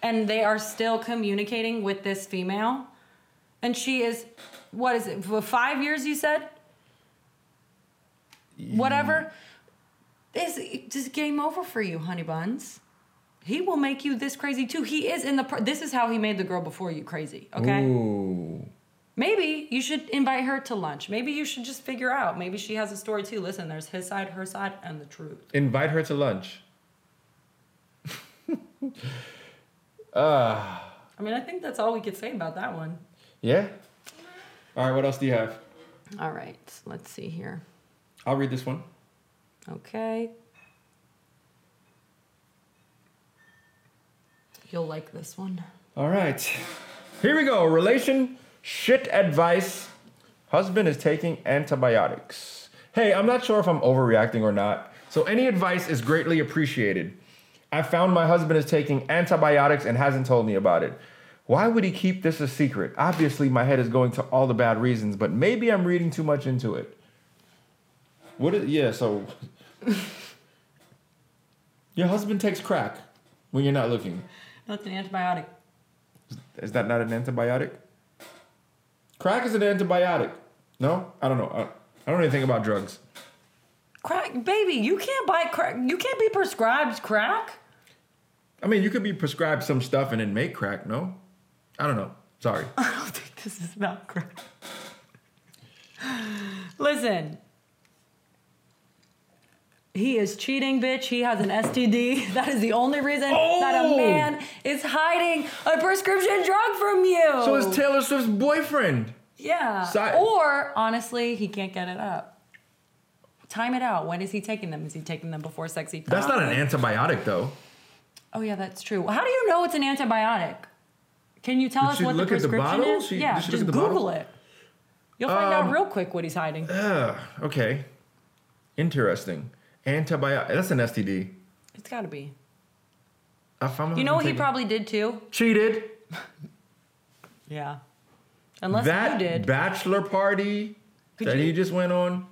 and they are still communicating with this female and she is what is it for 5 years you said? Whatever. This just game over for you, honey buns. He will make you this crazy too. He is in the pr- this is how he made the girl before you crazy, okay? Ooh. Maybe you should invite her to lunch. Maybe you should just figure out. Maybe she has a story too. Listen, there's his side, her side, and the truth. Invite her to lunch. uh, I mean, I think that's all we could say about that one. yeah? All right, what else do you have? All right, let's see here. I'll read this one. Okay. You'll like this one. All right. Here we go. Relation shit advice. Husband is taking antibiotics. Hey, I'm not sure if I'm overreacting or not. So any advice is greatly appreciated. I found my husband is taking antibiotics and hasn't told me about it. Why would he keep this a secret? Obviously, my head is going to all the bad reasons, but maybe I'm reading too much into it. What is, yeah, so your husband takes crack when you're not looking. That's an antibiotic. Is that not an antibiotic? Crack is an antibiotic. No, I don't know. I, I don't know anything about drugs. Crack, baby, you can't buy crack. You can't be prescribed crack. I mean, you could be prescribed some stuff and then make crack. No, I don't know. Sorry. I don't think this is about crack. Listen. He is cheating, bitch. He has an STD. That is the only reason that a Oh! man is hiding a prescription drug from you. So is Taylor Swift's boyfriend. yeah. Si- or honestly, he can't get it up. Time it out. When is he taking them? Is he taking them before sexy? That's not an antibiotic, though. Oh yeah, that's true. How do you know it's an antibiotic? Can you tell Did us what the the prescription bottle? is? She- yeah, just Google it. You'll find Um, out real quick what he's hiding. Ugh, okay. Interesting. Antibiotic. That's an STD. It's got to be. You know what he probably did too? cheated. Yeah. Unless that you did. That bachelor party Could that you- he just went on.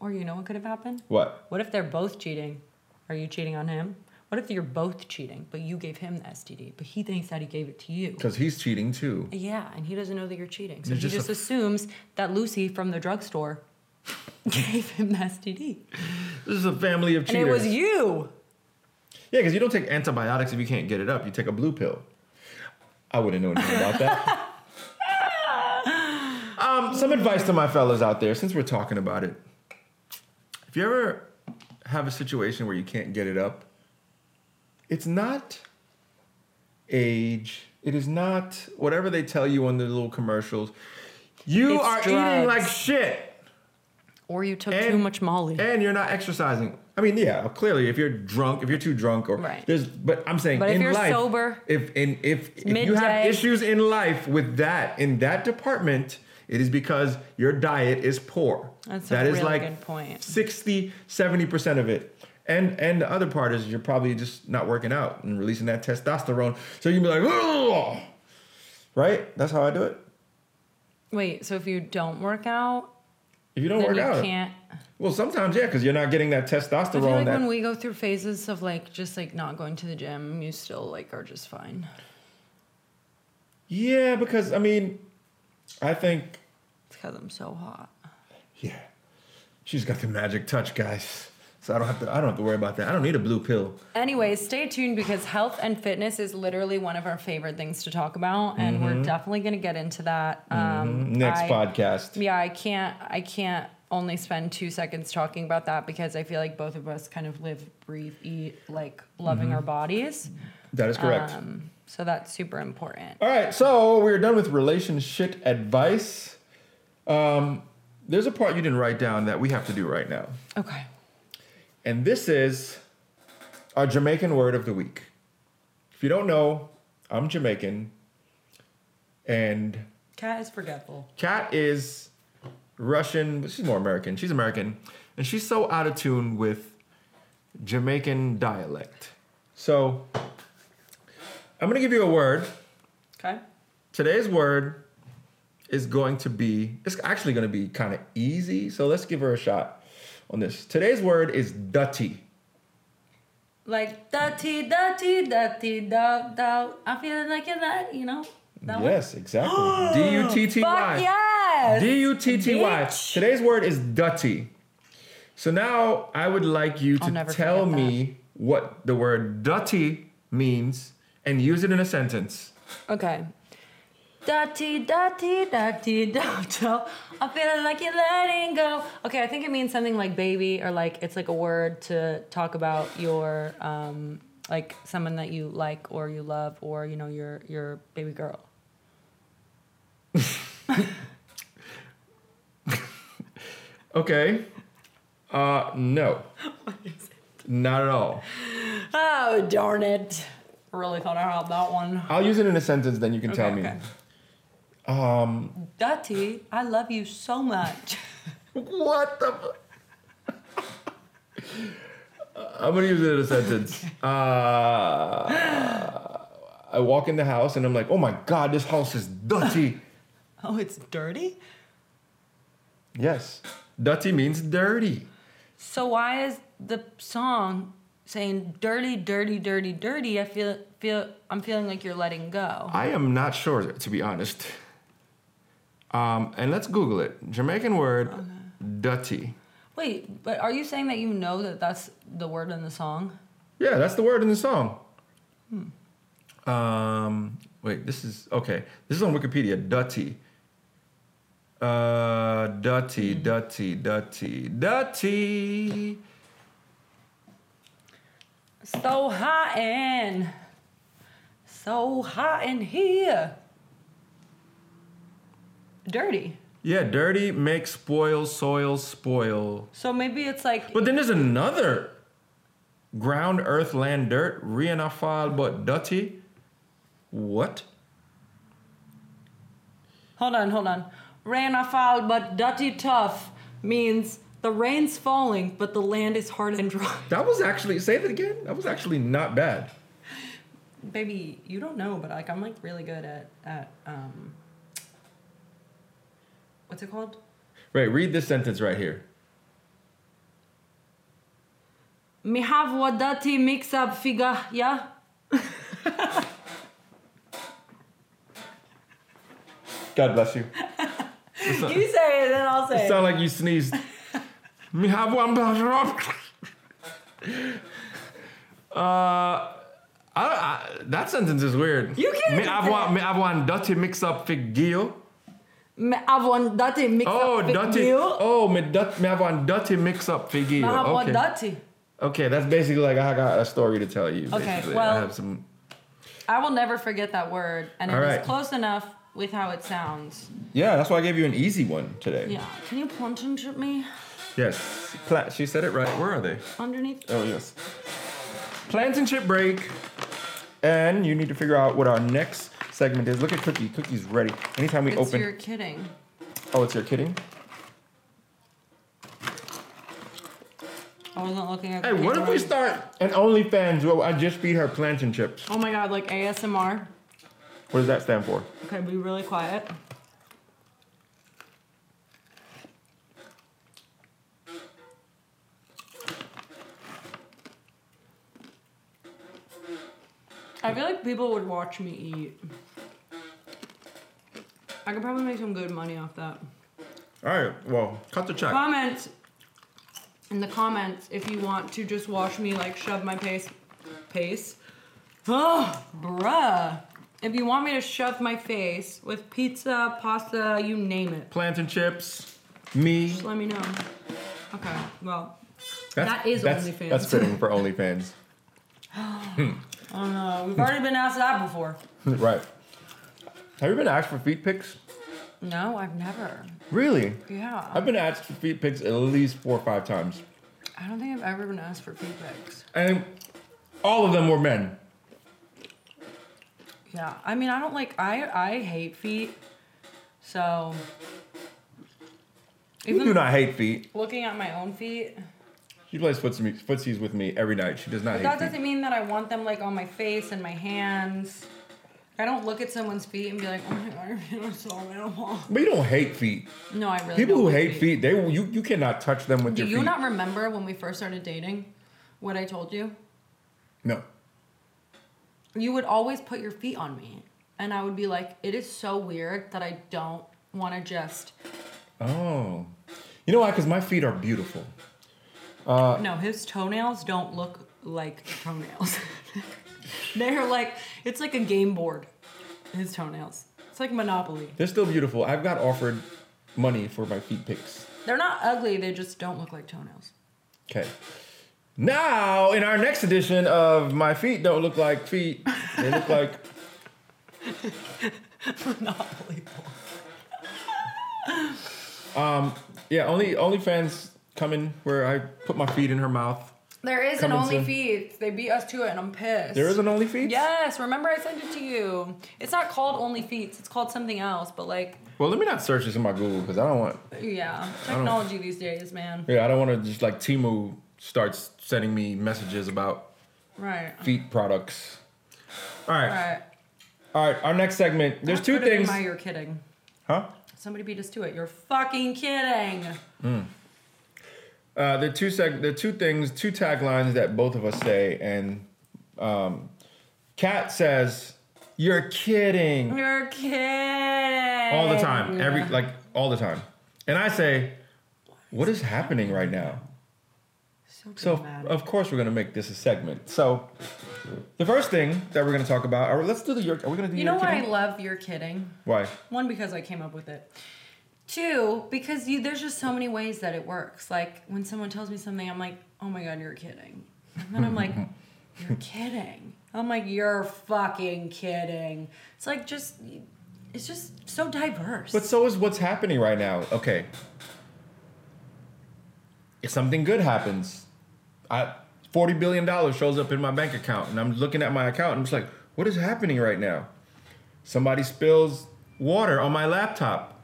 or you know what could have happened? What? What if they're both cheating? Are you cheating on him? What if you're both cheating, but you gave him the STD, but he thinks that he gave it to you? Because he's cheating too. Yeah, and he doesn't know that you're cheating. So There's he just just a- assumes that Lucy from the drugstore gave him the STD. This is a family of cheaters. And it was you. Yeah, because you don't take antibiotics if you can't get it up. You take a blue pill. I wouldn't know anything about that. um, some advice to my fellas out there, since we're talking about it. If you ever have a situation where you can't get it up, it's not age. It is not whatever they tell you on the little commercials. You It's are eating drugs. like shit. Or you took And- too much Molly. And you're not exercising. I mean, yeah, clearly, if you're drunk, if you're too drunk, or Right. there's, but I'm saying, But if in you're life, sober, if in if, if you have midday. issues in life with that in that department, it is because your diet is poor. That's a That is really like good point. 60, 70 percent of it. And and the other part is you're probably just not working out and releasing that testosterone. So you can be like, oh, right? That's how I do it. Wait, so if you don't work out, If you don't work you out, can't. well, sometimes yeah, because you're not getting that I feel testosterone. like that, when we go through phases of like just like not going to the gym, you still like are just fine. Yeah, because I mean, I think It's because I'm so hot. yeah, she's got the magic touch, guys. So I don't have to. I don't have to worry about that. I don't need a blue pill. Anyways, stay tuned because health and fitness is literally one of our favorite things to talk about, and we're definitely gonna get into that. Um, Next I- podcast. Yeah, I can't. I can't only spend two seconds talking about that because I feel like both of us kind of live, breathe, eat like loving our bodies. That is correct. Um, so that's super important. All right, so we're done with relationship advice. Um, there's a part you didn't write down that we have to do right now, Okay. And this is our Jamaican word of the week. If you don't know, I'm Jamaican, and Cat is forgetful. Cat is Russian, but she's more American. She's American, and she's so out of tune with Jamaican dialect. So I'm gonna give you a word. Okay. Today's word is going to be, it's actually gonna be kind of easy. So let's give her a shot on this. Today's word is dutty. Like dirty, dirty, dirty, dog, dog. I'm feeling like you're that, you know. That one? Yes, exactly. D U T T Fuck Y. yes. D U T T Y. Today's word is dutty. So now I would like you to tell forget me what the word dutty means and use it in a sentence. Okay. Dirty, dirty, dirty, dirty. I'm feeling like you're letting go. Okay, I think it means something like baby, or like it's like a word to talk about your um like someone that you like or you love or you know your your baby girl. Okay. Uh no. Not at all. Oh darn it! Really thought I had that one. I'll use it in a sentence, then you can tell me. okay. Um Dirty, I love you so much. what the I'm gonna use it in a sentence. Uh, I walk in the house and I'm like, oh my god, this house is dirty. oh, it's dirty. yes. Dirty means dirty. So why is the song saying dirty, dirty, dirty, dirty? I feel feel I'm feeling like you're letting go. I am not sure, to be honest. Um, and let's Google it. Jamaican word, dutty. Wait, but are you saying that you know that that's the word in the song? Yeah, that's the word in the song. Um, wait, this is okay. This is on Wikipedia. Dutty. Uh, dirty, dutty, dirty, dirty. So hot in, so hot in here. Dirty. Yeah, dirty makes spoil, soil, spoil. So maybe it's like But then there's another ground, earth, land, dirt, rianafal, but dirty. What? hold on, hold on. Fall, but dirty tough means the rain's falling, but the land is hard and dry. That was actually, say that again. That was actually not bad. Baby, you don't know, but like I'm like really good at at um what's it called? Right, read this sentence right here. Me have wadati mix up figa, yeah? God bless you. You say it, then I'll say it. sound like you sneezed. Me have one buzzer up. Uh, I, I, that sentence is weird. You can't Me do have one, that. me have one dirty mix up figio. Me have wadati mix Oh, dirty. Oh, me, dut, me have dirty mix up Me have Okay. wadati. Okay, that's basically like I got a story to tell you. Okay, basically. I well- have some. I will never forget that word, and it All was right. close enough with how it sounds. Yeah, that's why I gave you an easy one today. Yeah. Can you punch chip me Yes, Pla- she said it right. Where are they? underneath? Oh yes. Plans and chip break, and you need to figure out what our next segment is. Look at Cookie. Cookie's ready. Anytime we It's open. you're kidding. Oh, it's your kidding. I wasn't looking at. Hey, the what if we camera. start an OnlyFans where I just feed her plantain chips? Oh my god, like ASMR. What does that stand for? Okay, be really quiet. I feel like people would watch me eat. I could probably make some good money off that. All right. Well, cut the check. Comments in the comments if you want to just watch me like shove my face pace. Oh, bruh. If you want me to shove my face with pizza, pasta, you name it, Plantain chips. Me. just let me know. Okay, well, That is that's, OnlyFans. That's fitting for OnlyFans. I don't know. We've already been asked that before. right. Have you been asked for feet pics? No, I've never. Really? Yeah. I've been asked for feet pics at least four or five times. I don't think I've ever been asked for feet pics. And all of them were men. Yeah. I mean, I don't like, I, I hate feet. So. You do not hate feet. looking at my own feet. She plays footsie- footsies with me every night. She does not But that hate feet. doesn't mean that I want them like on my face and my hands. I don't look at someone's feet and be like, oh my god, your feet are so beautiful. But you don't hate feet. No, I really People who hate feet, they you you cannot touch them with Do your Do you feet. not remember when we first started dating? What I told you? no. You would always put your feet on me. And I would be like, it is so weird that I don't want to just. Oh. You know why? Because my feet are beautiful. Uh, no, his toenails don't look like toenails. They're like, it's like a game board. His toenails. It's like Monopoly. They're still beautiful. I've got offered money for my feet pics. They're not ugly, they just don't look like toenails. Okay. Now, in our next edition of My Feet Don't Look Like Feet, they look like. Monopoly Um, yeah, only OnlyFans coming where I put my feet in her mouth. There is an Only soon. Feet. They beat us to it, and I'm pissed. There is an OnlyFeet? Yes, remember I sent it to you. It's not called Only Feet. It's called something else. But like, Well, let me not search this in my Google because I don't want. yeah, technology these days, man. Yeah, I don't want to just like Temu starts sending me messages about Right. feet products. All right. Right. All right. Our next segment. There's two things. My, you're kidding. Huh? Somebody beat us to it. You're fucking kidding. Hmm. Uh, the two seg- the two things, two taglines that both of us say, and um, Kat says, "You're kidding," You're kidding. all the time, every like all the time, and I say, "What is happening right now?" So, dramatic. of course we're gonna make this a segment. So the first thing that we're gonna talk about, or let's do the. Are we gonna do? you your know why I kidding? love you're kidding? Why? One, because I came up with it. Two, because you there's just so many ways that it works. Like when someone tells me something, I'm like, oh my god, you're kidding. And then I'm like, you're kidding. I'm like, you're fucking kidding. It's like just it's just so diverse. But so is what's happening right now. Okay. If something good happens, I forty billion dollars shows up in my bank account, and I'm looking at my account, and I'm just like, what is happening right now? Somebody spills water on my laptop.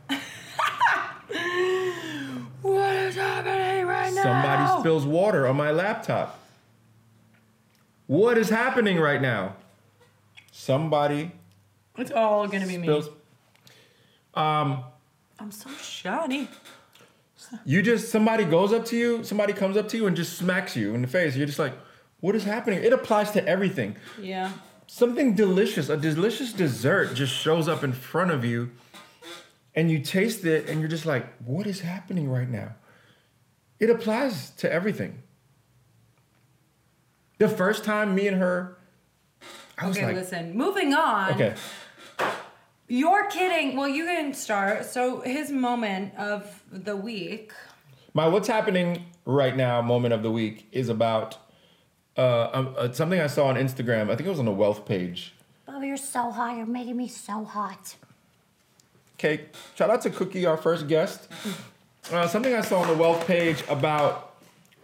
what is happening right now? Somebody spills water on my laptop. What is happening right now? Somebody It's all gonna be me. spills. Um, I'm so shoddy. You just somebody goes up to you, somebody comes up to you and just smacks you in the face. You're just like, what is happening? It applies to everything. Yeah. Something delicious, a delicious dessert just shows up in front of you and you taste it and you're just like, what is happening right now? It applies to everything. The first time me and her, I was Okay, like, listen. Moving on. okay, You're kidding. Well, you can start. So his moment of the week. my what's happening right now moment of the week is about uh, um, uh, something I saw on Instagram. I think it was on the wealth page. Bobby, you're so hot. You're making me so hot. Okay, shout out to Cookie, our first guest. Uh, something I saw on the wealth page about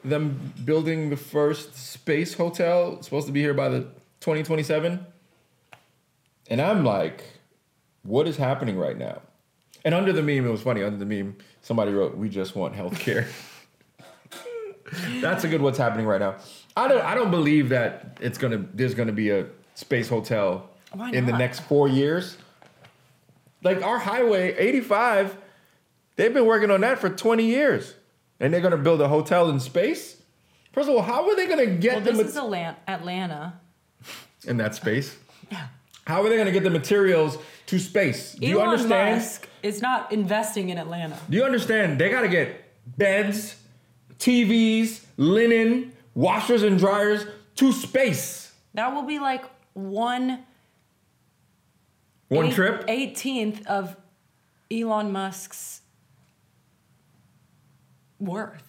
them building the first space hotel. It's supposed to be here by the 2027. And I'm like, what is happening right now? And under the meme, it was funny. Under the meme, somebody wrote, "We just want healthcare." That's a good what's happening right now. I don't. I don't believe that it's gonna. There's gonna be a space hotel in the next four years. Like our highway 85, they've been working on that for 20 years, and they're gonna build a hotel in space. First of all, how are they gonna get Well, the this mat- is Atlanta. in that space? Yeah. How are they gonna get the materials to space? Do you Elon understand? Musk is not investing in Atlanta. Do you understand? They gotta get beds, TVs, linen, washers and dryers to space. That will be like one One eight- trip. 18th of Elon Musk's worth.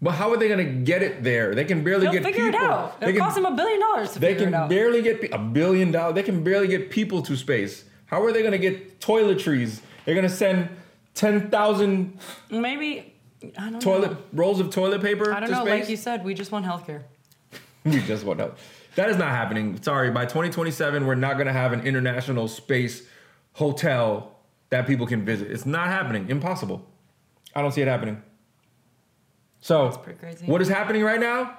But how are they gonna get it there? They can barely They'll get figure people. it out. They It'll can, cost them a billion dollars to they figure can it out. barely get a billion dollars. They can barely get people to space. How are they gonna get toiletries? They're gonna send ten thousand Maybe I don't toilet know. rolls of toilet paper I don't to know. space. Like you said, we just want healthcare. We just want out. That is not happening. Sorry, by 2027, we're not gonna have an international space hotel that people can visit. It's not happening. Impossible. I don't see it happening. So, pretty crazy. what is happening right now?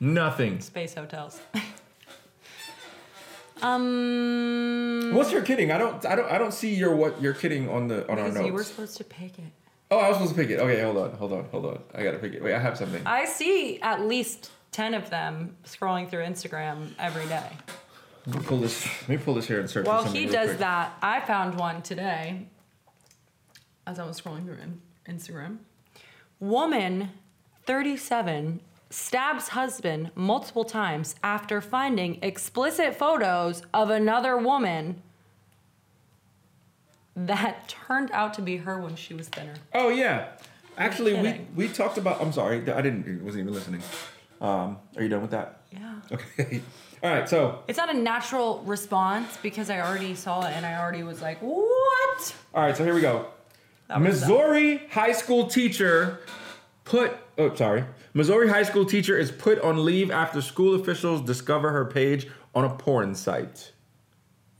Nothing. Space hotels. um, What's your kidding? I don't. I don't. I don't see your what you're kidding on the on our notes. you were supposed to pick it. oh, I was supposed to pick it. Okay, hold on, hold on, hold on. I gotta pick it. Wait, I have something. I see at least ten of them scrolling through Instagram every day. Let me pull this. Let me pull this here and search. While for he does quick. that, I found one today as I was scrolling through in- Instagram. Woman, 37, stabs husband multiple times after finding explicit photos of another woman that turned out to be her when she was thinner. Oh yeah, actually we we talked about. I'm sorry, I didn't. Wasn't even listening. Um, are you done with that? Yeah. Okay. All right. So It's not a natural response because I already saw it and I already was like, what? all right. So here we go. Missouri high school teacher put. Oh, sorry. Missouri high school teacher is put on leave after school officials discover her page on a porn site.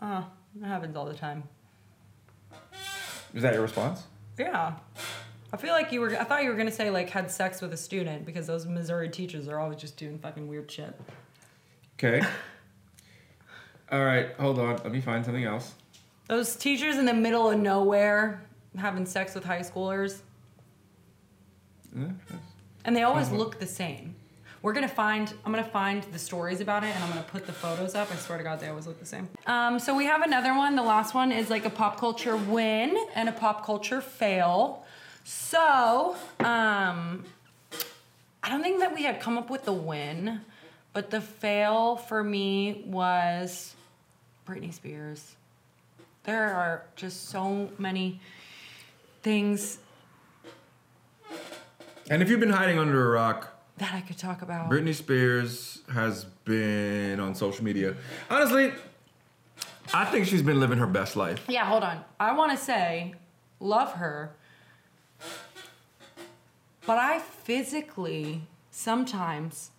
Oh, that happens all the time. Is that your response? Yeah. I feel like you were. I thought you were gonna say like had sex with a student because those Missouri teachers are always just doing fucking weird shit. Okay. All right. Hold on. Let me find something else. Those teachers in the middle of nowhere having sex with high schoolers, Uh, and they always look the same. We're gonna find. I'm gonna find the stories about it, and I'm gonna put the photos up. I swear to God, they always look the same. Um, so we have another one. The last one is like a pop culture win and a pop culture fail. So, um, I don't think that we had come up with the win, but the fail for me was Britney Spears. There are just so many things And if you've been hiding under a rock, that I could talk about. Britney Spears has been on social media. Honestly, I think she's been living her best life. Yeah, hold on. I want to say, love her, but I physically sometimes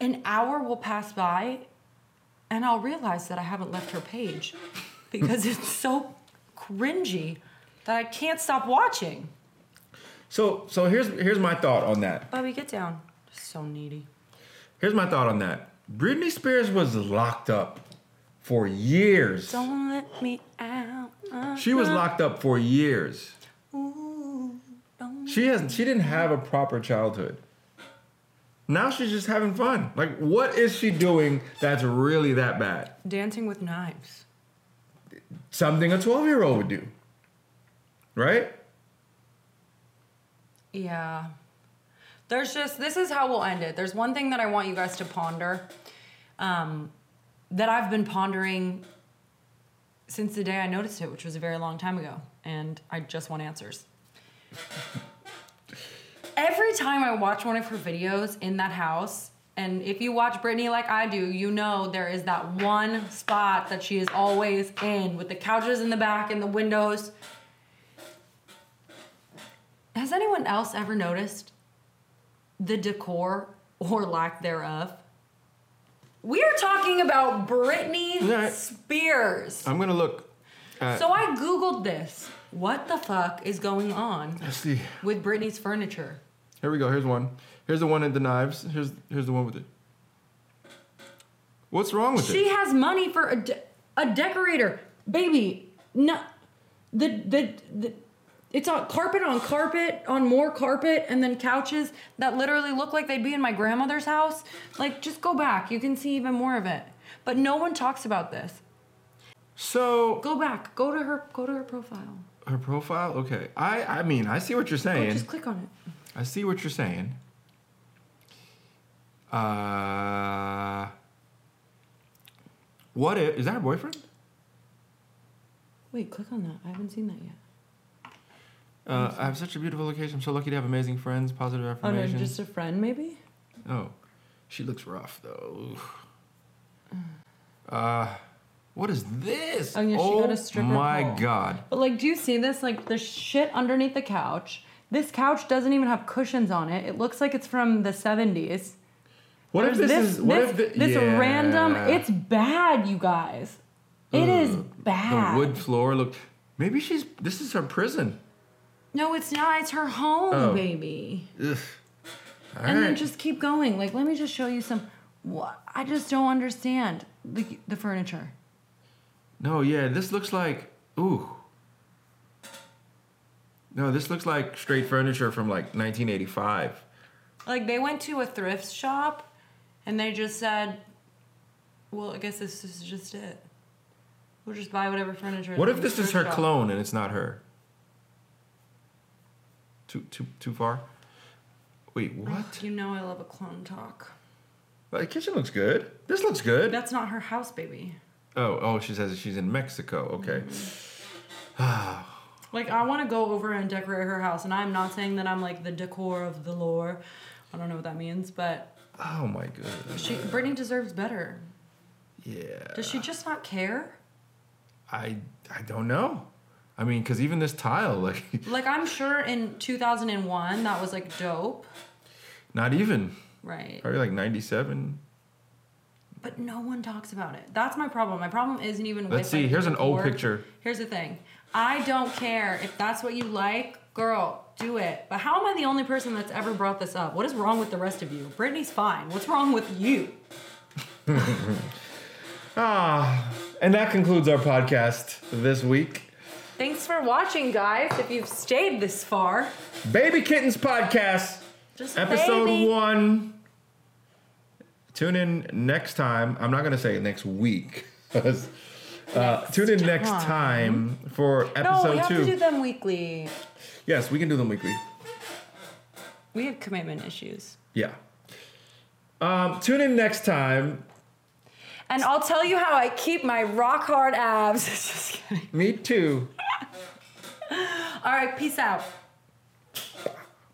an hour will pass by and I'll realize that I haven't left her page because it's so cringy that I can't stop watching. So, so here's here's my thought on that. Bobby, get down. So needy. Here's my thought on that. Britney Spears was locked up for years. Don't let me out. Uh, She was uh. locked up for years. She hasn't. She didn't have a proper childhood. Now she's just having fun. Like, what is she doing that's really that bad? Dancing with knives. Something a twelve-year-old would do, right? Yeah. There's just this is how we'll end it. There's one thing that I want you guys to ponder, um, that I've been pondering since the day I noticed it, which was a very long time ago, and I just want answers. Every time I watch one of her videos in that house, and if you watch Britney like I do, you know there is that one spot that she is always in with the couches in the back and the windows. Has anyone else ever noticed the decor or lack thereof? We are talking about Britney Right. Spears. I'm gonna look. At, So I googled this. What the fuck is going on let's see. with Britney's furniture? Here we go. Here's one. Here's the one at the knives. Here's here's the one with it. What's wrong with She it? She has money for a, de- a decorator, baby. No, the, the the it's on carpet on carpet on more carpet and then couches that literally look like they'd be in my grandmother's house. Like just go back, you can see even more of it. But no one talks about this. So Go back, go to her, go to her profile. her profile. Okay. I I mean I see what you're saying. just click on it. I see what you're saying. Uh, what if is that her boyfriend? Wait, click on that. I haven't seen that yet. Uh, I have such a beautiful location. I'm so lucky to have amazing friends. Positive Oh no, affirmations. just a friend maybe. Oh, she looks rough though. Oof. Uh, what is this? Oh, yeah, she got a stripper my pole. god! But like, do you see this? Like, the shit underneath the couch. This couch doesn't even have cushions on it. It looks like it's from the 70s. What if There's this, is? What this, if the, this yeah. random? It's bad, you guys. It is Ugh, bad. The wood floor. Look, maybe she's. This is her prison. No, it's not. It's her home, Oh. baby. And then just keep going. Like, let me just show you some. What I just don't understand the the furniture. No, yeah, this looks like ooh. No, this looks like straight furniture from like 1985. Like they went to a thrift shop, and they just said, "Well, I guess this is just it. We'll just buy whatever furniture." What if this is her shop." clone and it's not her? Too too too far. Wait, what? You know I love a clone talk. The kitchen looks good. This looks good. That's not her house, baby. Oh, oh, she says she's in Mexico. Okay. Mm-hmm. Like I want to go over and decorate her house, and I'm not saying that I'm like the decor of the lore. I don't know what that means, but Oh my goodness. she Britney deserves better. Yeah. Does she just not care? I I don't know. I mean, because even this tile, like, Like I'm sure in 2001 that was like dope, not even. right? Probably like 97. But no one talks about it. That's my problem. My problem isn't even with. Let's see. like, Here's an old picture. Here's the thing. I don't care if that's what you like, girl. Do it. But how am I the only person that's ever brought this up? What is wrong with the rest of you? Britney's fine. What's wrong with you? Ah, and that concludes our podcast this week. Thanks for watching, guys. If you've stayed this far, Baby Kittens Podcast, just episode baby. one. Tune in next time. I'm not going to say next week. uh, Next tune in next time. time for No, episode we have two. to do them weekly. Yes, we can do them weekly. We have commitment issues. Yeah. Um, tune in next time. And I'll tell you how I keep my rock hard abs. just kidding. Me too. All right, peace out.